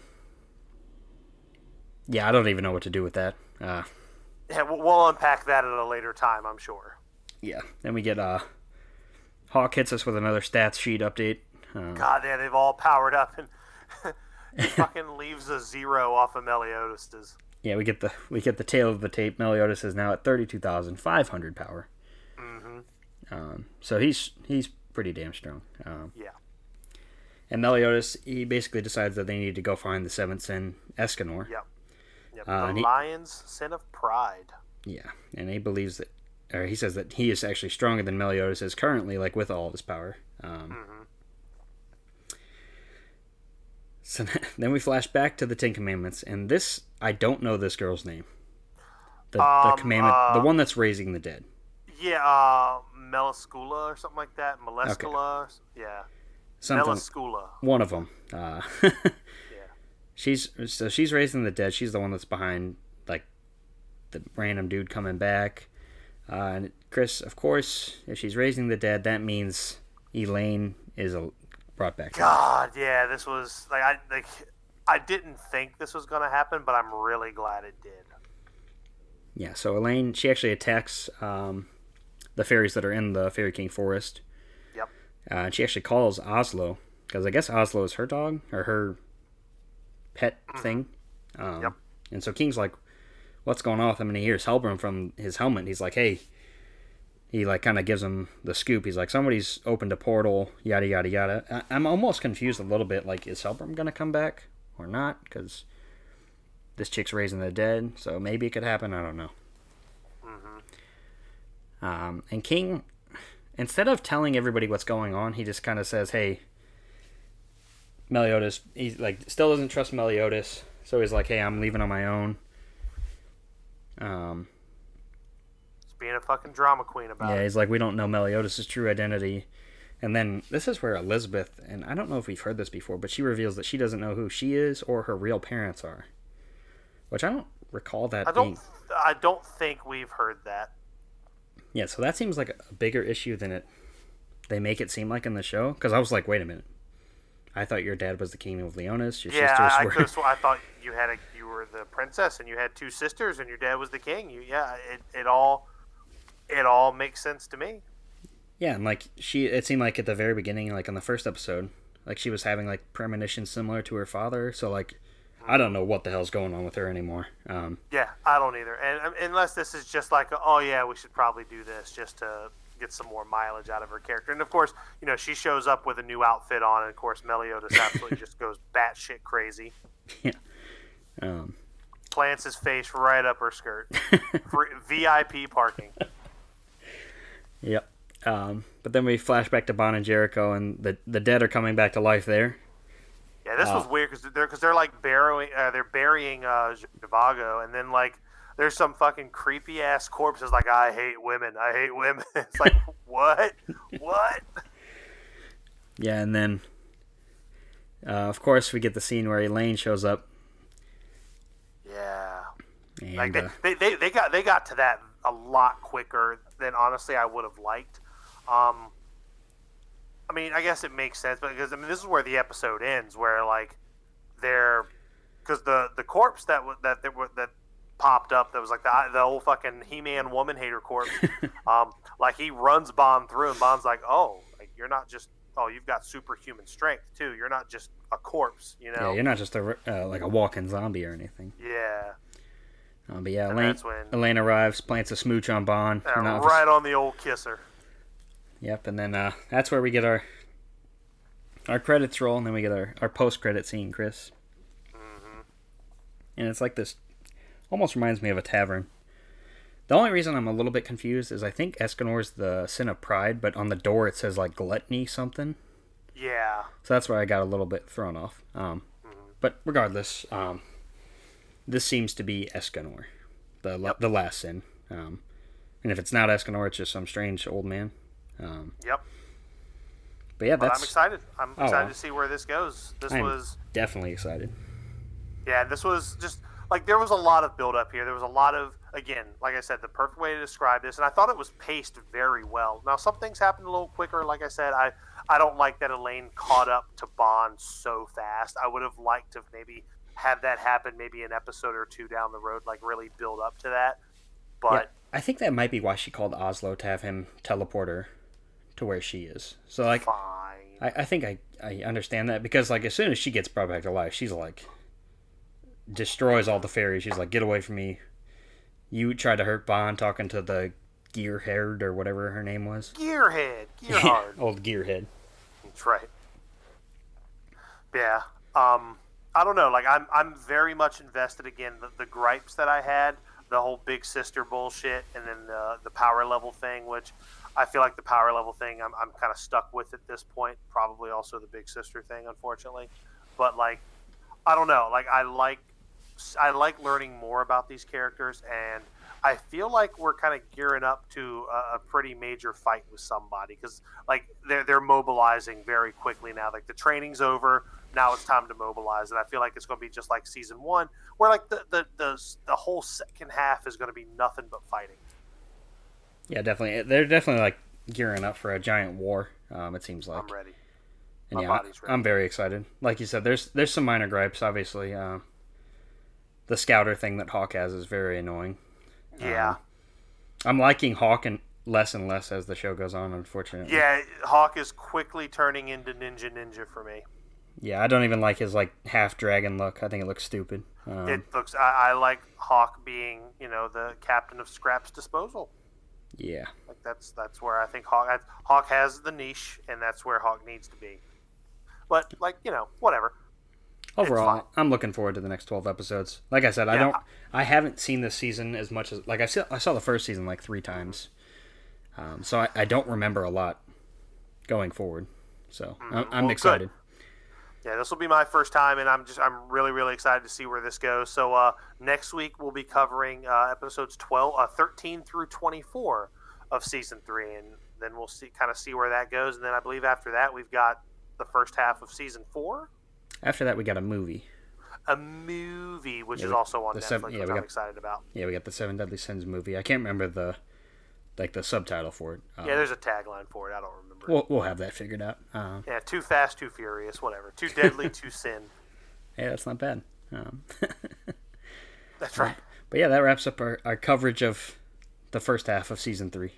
Yeah, I don't even know what to do with that. Uh, Yeah, we'll, we'll unpack that at a later time, I'm sure. yeah. Then we get uh, Hawk hits us with another stats sheet update. Uh, God, yeah, they've all powered up and fucking leaves a zero off of Meliodas. yeah, we get the we get the tail of the tape. Meliodas is now at thirty two thousand five hundred power. Mhm. Um, so he's he's pretty damn strong. Um, Yeah. And Meliodas he basically decides that they need to go find the seventh sin Escanor. Yep. Yep. Uh, the he- lion's sin of pride. Yeah, and he believes that, or he says that he is actually stronger than Meliodas is currently, like with all of his power. Um, So then we flash back to the Ten Commandments, and this I don't know this girl's name. The, the Um, commandment, the uh, one that's raising the dead. Yeah, uh, Melascula or something like that. Melescula. or s- Yeah. Something, Melascula. one of them. Uh, Yeah. she's so she's raising the dead. She's the one that's behind like the random dude coming back. Uh, and Chris, of course, if she's raising the dead, that means Elaine is a, brought back. God, yeah, this was like I like I didn't think this was gonna happen, but I'm really glad it did. Yeah, so Elaine, she actually attacks um, the fairies that are in the Fairy King forest. Uh, and she actually calls Oslo, because I guess Oslo is her dog, or her pet thing. Um, Yep. And so King's like, "What's going on with him?" And he hears Helbram from his helmet. He's like, "Hey." He like kind of gives him the scoop. He's like, "Somebody's opened a portal." Yada yada yada. I- I'm almost confused a little bit. Like, is Helbram gonna come back or not? Because this chick's raising the dead, so maybe it could happen. I don't know. Um, and King, instead of telling everybody what's going on, he just kind of says, "Hey, Meliodas." He's like, still doesn't trust Meliodas, so he's like, "Hey, I'm leaving on my own." Um, Just being a fucking drama queen about yeah, it. Yeah, he's like, "We don't know Meliodas' true identity." And then this is where Elizabeth, and I don't know if we've heard this before, but she reveals that she doesn't know who she is or her real parents are, which I don't recall that I don't. I don't think we've heard that. Yeah, so that seems like a bigger issue than it they make it seem like in the show. Because I was like, wait a minute, I thought your dad was the king of Liones. Your Yeah, sisters I, I, were. I thought you had a you were the princess and you had two sisters and your dad was the king. You yeah, it, it all it all makes sense to me. yeah, and like she, it seemed like at the very beginning, like in the first episode, like she was having like premonitions similar to her father. So like, I don't know what the hell's going on with her anymore. Um, Yeah, I don't either. And um, unless this is just like, a, oh yeah, we should probably do this just to get some more mileage out of her character. And of course, you know, she shows up with a new outfit on, and of course, Meliodas absolutely just goes batshit crazy, um, plants his face right up her skirt. VIP parking. yep. Um, but then we flash back to Ban and Jericho, and the the dead are coming back to life there. Yeah, this was Oh. weird because they're because they're like burying uh, they're burying uh, Zhivago, and then like there's some fucking creepy ass corpses like I hate women, I hate women. It's like what, what? Yeah, and then, uh, of course, we get the scene where Elaine shows up. Yeah, And, like they, uh, they, they, they got they got to that a lot quicker than honestly I would have liked. Um, I mean, I guess it makes sense but because I mean this is where the episode ends, where like they're because the the corpse that that that, that popped up that was like the the old fucking He Man woman hater corpse. um, like he runs Bond through, and Bond's like, oh, like you're not just oh you've got superhuman strength too. You're not just a corpse, you know. yeah, you're not just a uh, like a walking zombie or anything. Yeah, Uh, but yeah, Elaine, Elaine arrives, plants a smooch on Bond. And obvi- right on the old kisser. Yep, and then uh, that's where we get our our credits roll, and then we get our, our post credit scene, Chris. Mm-hmm. And it's like this, almost reminds me of a tavern. The only reason I'm a little bit confused is I think Escanor's the sin of pride, but on the door it says like gluttony something. Yeah. So that's where I got a little bit thrown off. Um, But regardless, um, this seems to be Escanor, the la- the last sin. Um, and if it's not Escanor, it's just some strange old man. Um, Yep. but yeah, But that's I'm excited. I'm Oh, excited to see where this goes. This I'm was definitely excited. yeah, this was just like there was a lot of build up here. There was a lot of again, like I said, the perfect way to describe this, and I thought it was paced very well. Now some things happened a little quicker. Like I said, I I don't like that Elaine caught up to Bond so fast. I would have liked to maybe have that happen maybe an episode or two down the road, like really build up to that. Yeah, But I think that might be why she called Oslo to have him teleport her to where she is. So like, fine. I, I think I, I understand that because like as soon as she gets brought back to life, she's like destroys all the fairies. She's like, get away from me. You tried to hurt Bond talking to the gearhead or whatever her name was. Gearhead, Gearhard. Old gearhead. That's right. Yeah. Um, I don't know. Like I'm, I'm very much invested. Again, the, the gripes that I had, the whole big sister bullshit, and then the the power level thing, which I feel like the power level thing, I'm, I'm kind of stuck with at this point. Probably also the big sister thing, unfortunately. But like, I don't know. Like I like, I like learning more about these characters, and I feel like we're kind of gearing up to a, a pretty major fight with somebody because like they're they're mobilizing very quickly now. Like the training's over, now it's time to mobilize, and I feel like it's going to be just like season one, where like the the the, the whole second half is going to be nothing but fighting. Yeah, definitely. They're definitely like gearing up for a giant war. Um, it seems like. I'm ready. And My yeah, body's ready. I'm very excited. Like you said, there's there's some minor gripes. Obviously, uh, the scouter thing that Hawk has is very annoying. Yeah, I'm liking Hawk and less and less as the show goes on. Unfortunately. yeah. Hawk is quickly turning into Ninja Ninja for me. Yeah, I don't even like his like half dragon look. I think it looks stupid. Um, it looks. I, I like Hawk being, you know, the captain of Scraps Disposal. Yeah. Like that's that's where I think Hawk Hawk has the niche, and that's where Hawk needs to be. But like you know, whatever. Overall, I'm looking forward to the next 12 episodes. Like I said, I don't I haven't seen this season as much as like I saw I saw the first season like 3 times. Um, so I, I don't remember a lot going forward. So I'm, I'm Mm-hmm. Good. Yeah, this will be my first time, and I'm just I'm really really excited to see where this goes. So uh, next week we'll be covering uh, episodes 12, uh, 13 through 24 of season three, and then we'll see kind of see where that goes. And then I believe after that we've got the first half of season four, After that we got a movie. a movie which Yeah, is also on the Netflix, seven- yeah, which we I'm got- excited about. Yeah, we got the Seven Deadly Sins movie. I can't remember the like the subtitle for it. Um, Yeah, there's a tagline for it. I don't remember. we'll we'll have that figured out. Um, Yeah, too fast, too furious, whatever. Too deadly, too sin. yeah, that's not bad. Um, That's right. but yeah, that wraps up our, our coverage of the first half of season three.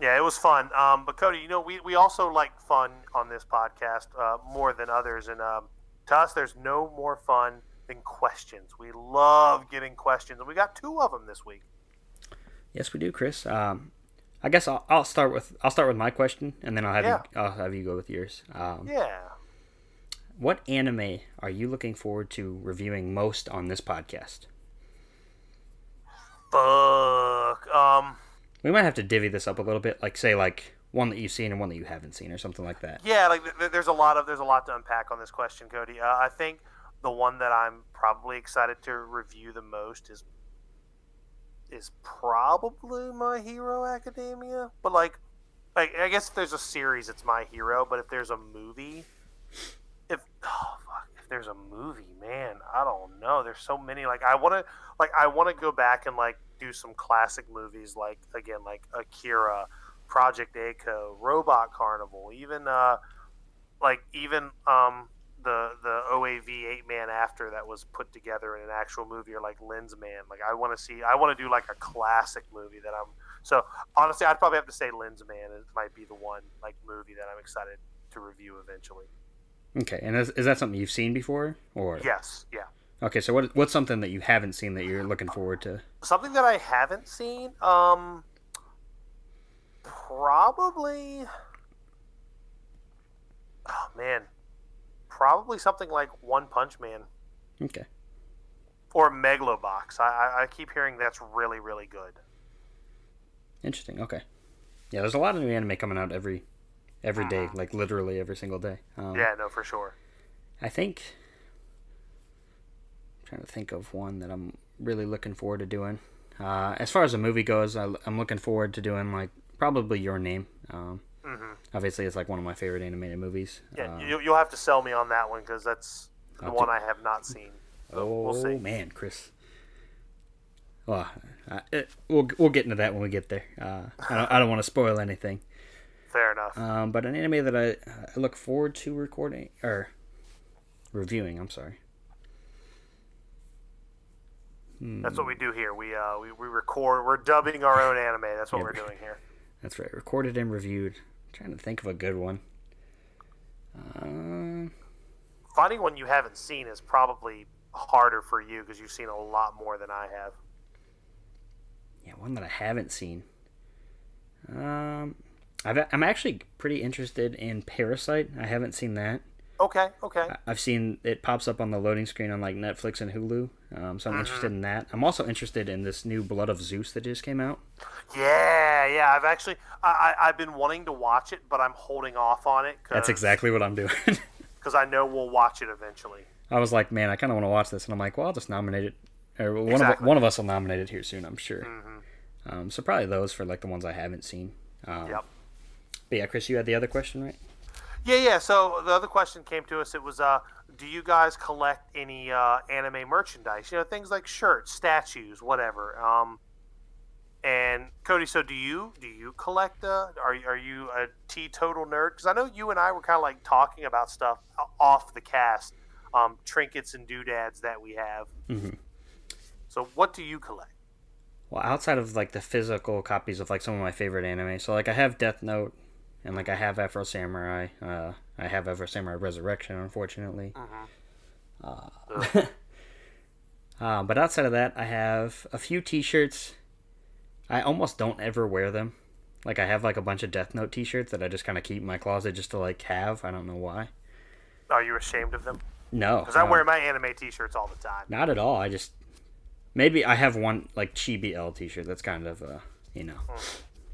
Yeah, it was fun. Um, but Cody, you know, we, we also like fun on this podcast uh, more than others, and um, to us, there's no more fun than questions. We love getting questions, and we got two of them this week. Yes, we do, Chris. Um, I guess I'll, I'll start with I'll start with my question, and then I'll have Yeah. you I'll have you go with yours. Um, Yeah. What anime are you looking forward to reviewing most on this podcast? Fuck. Um. We might have to divvy this up a little bit, like say like one that you've seen and one that you haven't seen, or something like that. Yeah, like th- th- there's a lot of there's a lot to unpack on this question, Cody. Uh, I think the one that I'm probably excited to review the most is is probably My Hero Academia. But like, like I guess if there's a series, it's My Hero. But if there's a movie, if oh, fuck, if there's a movie, man, I don't know. There's so many. Like I want to like I want to go back and like do some classic movies, like again like Akira. Project A-ko, Robot Carnival, even uh, like even um, the the OAV eight man after that was put together in an actual movie, or like Lensman. Like I want to see, I want to do like a classic movie that I'm. So honestly, I'd probably have to say Lensman is, might be the one like movie that I'm excited to review eventually. Okay, and is, is that something you've seen before, or Yes, yeah. okay? So what what's something that you haven't seen that you're looking forward to? Something that I haven't seen, um, probably. Oh man, probably something like One Punch Man Okay, or Megalobox. I, I, I keep hearing that's really really good. interesting. Okay, yeah, there's a lot of new anime coming out every every day, like literally every single day. Um, Yeah, no, for sure. I think. I'm trying to think of one that I'm really looking forward to doing. Uh, as far as a movie goes, I, I'm looking forward to doing like probably Your Name. Um, hmm obviously, it's like one of my favorite animated movies. Yeah, Uh, you, you'll have to sell me on that one because that's the I'll one do- I have not seen. So oh we'll see. man, Chris. Well, uh, it, we'll we'll get into that when we get there. Uh, I don't I don't want to spoil anything. Fair enough. Um, but an anime that I, I look forward to recording or reviewing. I'm sorry. That's what we do here. We uh we, we record. We're dubbing our own anime. That's what Yeah. we're doing here. That's right. Recorded and reviewed. Trying to think of a good one. Uh, Finding one you haven't seen is probably harder for you because you've seen a lot more than I have. yeah, one that I haven't seen. Um, I've, I'm actually pretty interested in Parasite. I haven't seen that. Okay, okay. I've seen it pops up on the loading screen on like Netflix and Hulu. Um, so I'm interested in that. I'm also interested in this new Blood of Zeus that just came out. Yeah, yeah. I've actually I, I I've been wanting to watch it, but I'm holding off on it. Cause, That's exactly what I'm doing. because I know we'll watch it eventually. I was like, man, I kind of want to watch this, and I'm like, well, I'll just nominate it. Or one Exactly. of one of us will nominate it here soon, I'm sure. Mm-hmm. Um, so probably those for like the ones I haven't seen. Um, Yep. But yeah, Chris, you had the other question, right? Yeah, yeah. So the other question came to us. It was, uh, do you guys collect any uh, anime merchandise? You know, things like shirts, statues, whatever. Um, and Cody, so do you do you collect? Uh, are are you a teetotal nerd? Because I know you and I were kind of like talking about stuff off the cast, um, trinkets and doodads that we have. Mhm. So what do you collect? Well, outside of like the physical copies of like some of my favorite anime, so like I have Death Note, and like I have Afro Samurai. Uh, I have Afro Samurai Resurrection, unfortunately. Mm-hmm. Uh, uh, but outside of that, I have a few T-shirts. I almost don't ever wear them. Like I have like a bunch of Death Note T-shirts that I just kind of keep in my closet just to like have. I don't know why. Are you ashamed of them? No, Because I wear my anime T-shirts all the time. not at all. I just maybe I have one like Chibi L T-shirt that's kind of uh you know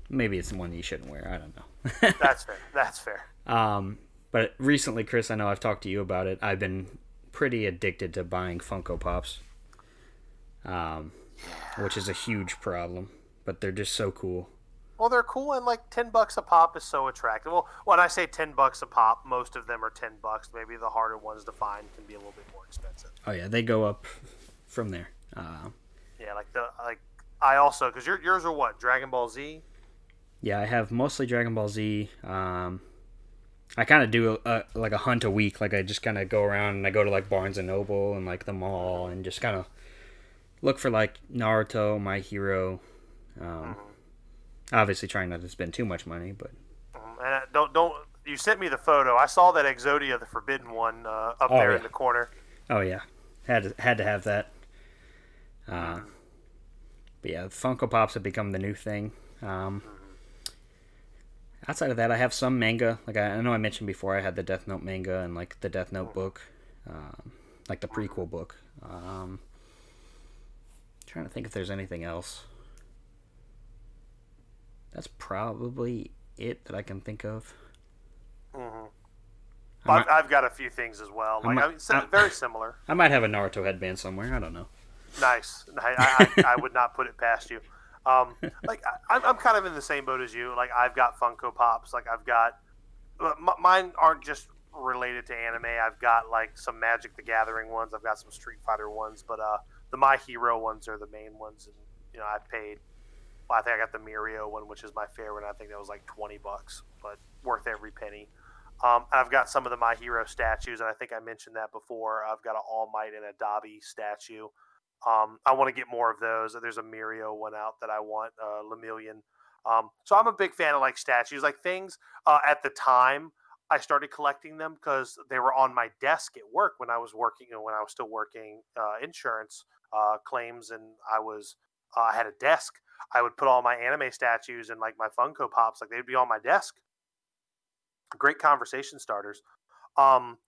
maybe it's the one you shouldn't wear. I don't know. That's fair. That's fair. Um, but recently, Chris, I know I've talked to you about it. I've been pretty addicted to buying Funko Pops, um, which is a huge problem. But they're just so cool. Well, they're cool, and like ten bucks a pop is so attractive. Well, when I say ten bucks a pop, most of them are ten bucks. Maybe the harder ones to find can be a little bit more expensive. Oh yeah, they go up from there. Uh, Yeah, like the like I also because your yours are what Dragon Ball Z. yeah, I have mostly Dragon Ball Z. Um, I kind of do a, a, like a hunt a week. Like I just kind of go around and I go to like Barnes and Noble and like the mall and just kind of look for like Naruto, My Hero. Um, obviously, trying not to spend too much money, but Mhm. And uh, don't don't you sent me the photo. I saw that Exodia, the Forbidden one, uh, up Oh, there yeah. in the corner. Oh yeah, had to, had to have that. Uh, but yeah, Funko Pops have become the new thing. Um, outside of that, I have some manga. Like I, I know I mentioned before, I had the Death Note manga and like the Death Note book, um, like the prequel book. Um, trying to think if there's anything else. That's probably it that I can think of. hmm I I've, might, I've got a few things as well. Like might- I mean, I- very similar. I might have a Naruto headband somewhere. I don't know. Nice. I, I, I would not put it past you. Um, like I, I'm- kind of in the same boat as you. Like I've got Funko Pops. Like I've got uh, m- mine aren't just related to anime. I've got like some Magic the Gathering ones. I've got some Street Fighter ones, but uh, the My Hero ones are the main ones. And you know, I paid. Well, I think I got the Mirio one, which is my favorite. I think that was like twenty bucks, but worth every penny. Um, I've got some of the My Hero statues, and I think I mentioned that before. I've got an All Might and a Dabi statue. Um, I want to get more of those. There's a Mirio one out that I want, uh, Lemillion. Um, so I'm a big fan of like statues, like things. Uh, at the time, I started collecting them because they were on my desk at work when I was working, when I was still working uh, insurance uh, claims, and I was uh, I had a desk. I would put all my anime statues and like my Funko Pops, like they'd be on my desk. Great conversation starters. Um,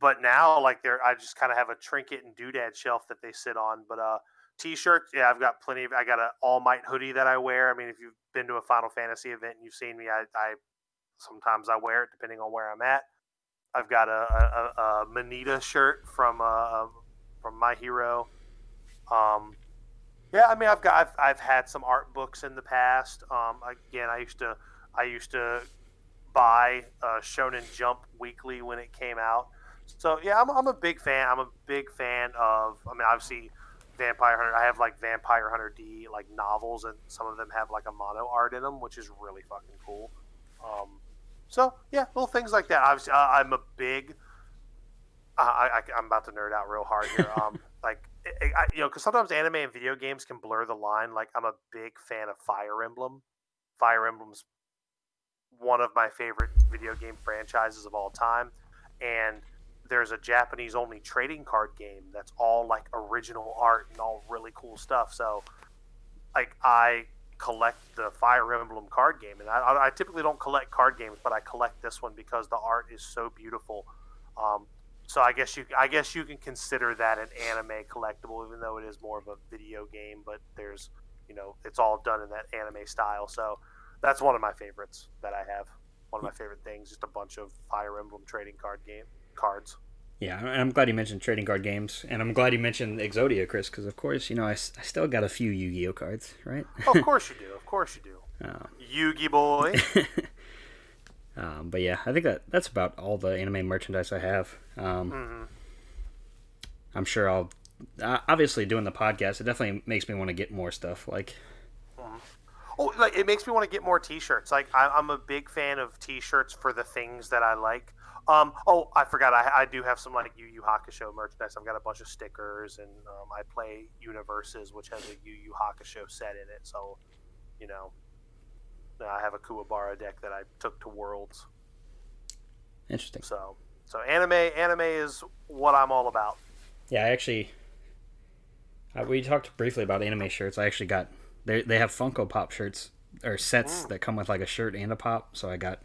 but now like they're I just kind of have a trinket and doodad shelf that they sit on. But uh, t-shirts, yeah, I've got plenty of. I got an All Might hoodie that I wear. I mean, if you've been to a Final Fantasy event and you've seen me, I, I sometimes I wear it depending on where I'm at. I've got a, a, a Mineta shirt from uh, from My Hero. Um, yeah, I mean, I've got I've, I've had some art books in the past. Um, again, I used to I used to buy uh, Shonen Jump weekly when it came out. So yeah, I'm, I'm a big fan. I'm a big fan of. I mean, obviously, Vampire Hunter. I have like Vampire Hunter D like novels, and some of them have like Amano art in them, which is really fucking cool. Um, so yeah, little things like that. Obviously, uh, I'm a big. I, I, I'm about to nerd out real hard here. Um, like I, I- you know, because sometimes anime and video games can blur the line. Like I'm a big fan of Fire Emblem. Fire Emblem's one of my favorite video game franchises of all time, and there's a Japanese only trading card game that's all like original art and all really cool stuff. So, like I collect the Fire Emblem card game, and I, I typically don't collect card games, but I collect this one because the art is so beautiful. Um, so I guess you I guess you can consider that an anime collectible, even though it is more of a video game. But there's you know it's all done in that anime style. So that's one of my favorites that I have. One of my favorite things, just a bunch of Fire Emblem trading card game cards. Yeah, and I'm glad you mentioned trading card games, and I'm glad you mentioned Exodia, Chris, because of course, you know, I still got a few Yu-Gi-Oh cards, right? Oh, of course you do. Of course you do. Um, Yugi boy. um, but yeah, I think that that's about all the anime merchandise I have. Um, hmm I'm sure I'll. Uh, obviously, doing the podcast, it definitely makes me want to get more stuff. Like, Oh, like it makes me want to get more T-shirts. Like I, I'm a big fan of T-shirts for the things that I like. Um, oh, I forgot. I, I do have some like Yu Yu Hakusho merchandise. I've got a bunch of stickers, and um, I play UniVersus, which has a Yu Yu Hakusho set in it. So, you know, I have a Kuwabara deck that I took to Worlds. Interesting. So, so anime, anime is what I'm all about. Yeah, I actually. Uh, we talked briefly about anime shirts. I actually got they they have Funko Pop shirts or sets Mm. that come with like a shirt and a pop. So I got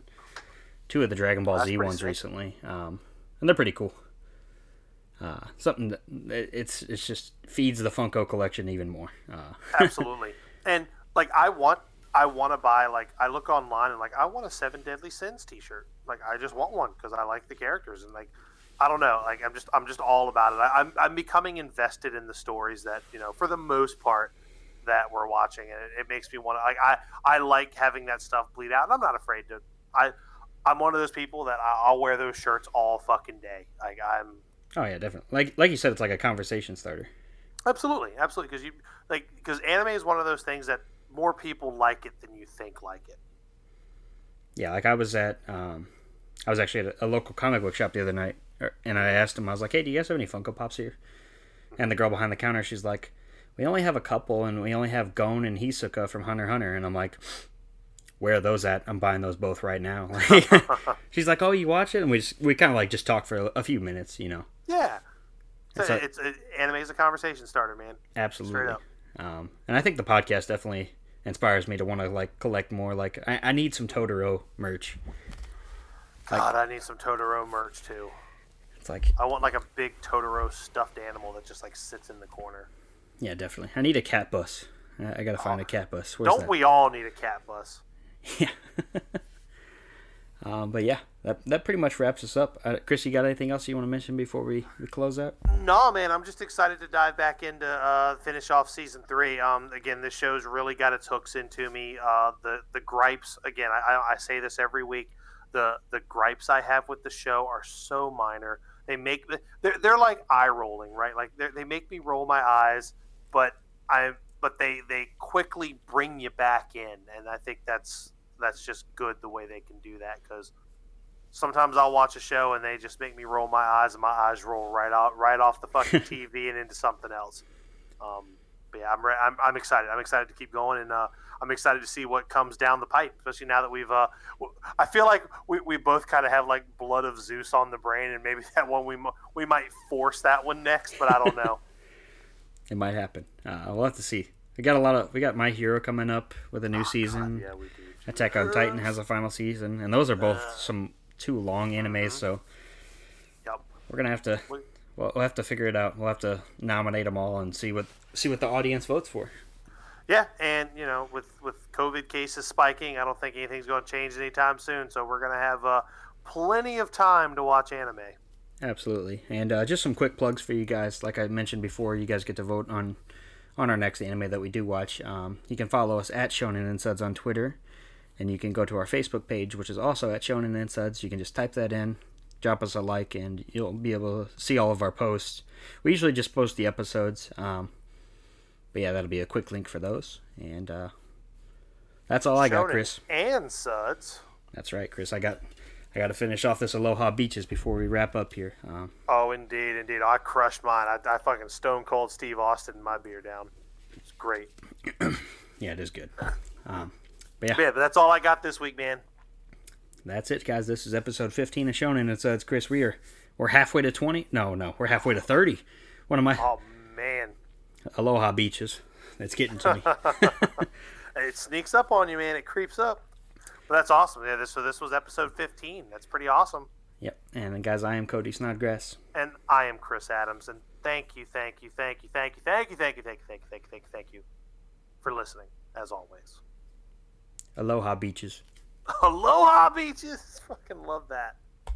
two of the Dragon Ball That's Z ones sick. recently, um, and they're pretty cool. Uh, something that it's it's just feeds the Funko collection even more. Uh, Absolutely. and like I want I want to buy like I look online and like I want a Seven Deadly Sins T-shirt. Like I just want one because I like the characters and like I don't know. Like I'm just I'm just all about it. I, I'm I'm becoming invested in the stories that you know for the most part that we're watching and it, it makes me want to like I I like having that stuff bleed out and I'm not afraid to I. I'm one of those people that I'll wear those shirts all fucking day. Like I'm oh yeah, definitely. Like like you said, it's like a conversation starter. Absolutely, absolutely. Because you like because anime is one of those things that more people like it than you think like it. Yeah, like I was at, um, I was actually at a, a local comic book shop the other night, er, and I asked him, I was like, "Hey, do you guys have any Funko Pops here?" And the girl behind the counter, she's like, "We only have a couple, and we only have Gon and Hisoka from Hunter Hunter." And I'm like, "Where are those at? I'm buying those both right now." Like, she's like, "Oh, you watch it?" And we just we kind of like just talk for a, few minutes, you know. Yeah, It's it's, anime is a conversation starter, man. Absolutely. up. Um, and I think the podcast definitely inspires me to want to like collect more. Like, I, I need some Totoro merch. God, I need some Totoro merch too. It's like I want like a big Totoro stuffed animal that just like sits in the corner. Yeah, definitely. I need a cat bus. I, gotta find a cat bus. Where's Don't that? we all need a cat bus? Yeah. um, but yeah, that that pretty much wraps us up. Uh, Chris, you got anything else you want to mention before we, we close out? No, man, I'm just excited to dive back into uh, finish off season three. Um, again, this show's really got its hooks into me. Uh, the the gripes, again, I, I, say this every week. The the gripes I have with the show are so minor. They make they're, they're like eye rolling, right? Like they they make me roll my eyes, but I but they they quickly bring you back in, and I think that's that's just good the way they can do that because sometimes I'll watch a show and they just make me roll my eyes, and my eyes roll right out, right off the fucking TV and into something else. Um, but yeah, I'm, re- I'm I'm excited. I'm excited to keep going, and uh, I'm excited to see what comes down the pipe, especially now that we've. Uh, w- I feel like we, we both kind of have like blood of Zeus on the brain, and maybe that one we mo- we might force that one next, but I don't know. It might happen. Uh, we'll have to see. We got a lot of. We got My Hero coming up with a new Oh, season. yeah, we do. Attack on Titan has a final season, and those are both some two long animes. So Yep. we're gonna have to. We- Well, we'll have to figure it out. We'll have to nominate them all and see what see what the audience votes for. Yeah, and you know, with with COVID cases spiking, I don't think anything's going to change anytime soon. So we're going to have uh, plenty of time to watch anime. Absolutely. And uh, just some quick plugs for you guys. Like I mentioned before, you guys get to vote on on our next anime that we do watch. Um, you can follow us at Shonen Insides on Twitter, and you can go to our Facebook page, which is also at Shonen Insides. You can just type that in, drop us a like, and you'll be able to see all of our posts. We usually just post the episodes. Um, but yeah, that'll be a quick link for those. And uh, that's all I got, Chris. and Suds. That's right, Chris. I got I got to finish off this Aloha Beaches before we wrap up here. Um, Oh, indeed, indeed. I crushed mine. I, I fucking stone cold Steve Austin my beer down. It's great. yeah, it is good. Um, but yeah, Yeah, but that's all I got this week, man. that's it, guys. This is episode 15 of Shonen. It's, uh, it's Chris. We are we're halfway to 20. No, no, we're halfway to 30. What am I? Oh man, Aloha Beaches. It's getting to me. it sneaks up on you, man. It creeps up. But that's awesome. Yeah, this so this was episode 15. That's pretty awesome. yep. And then, guys, I am Cody Snodgrass. And I am Chris Adams. And thank you, thank you, thank you, thank you, thank you, thank you, thank you, thank you, thank you, thank you, thank you for listening, as always. Aloha Beaches. Aloha beaches. Fucking love that.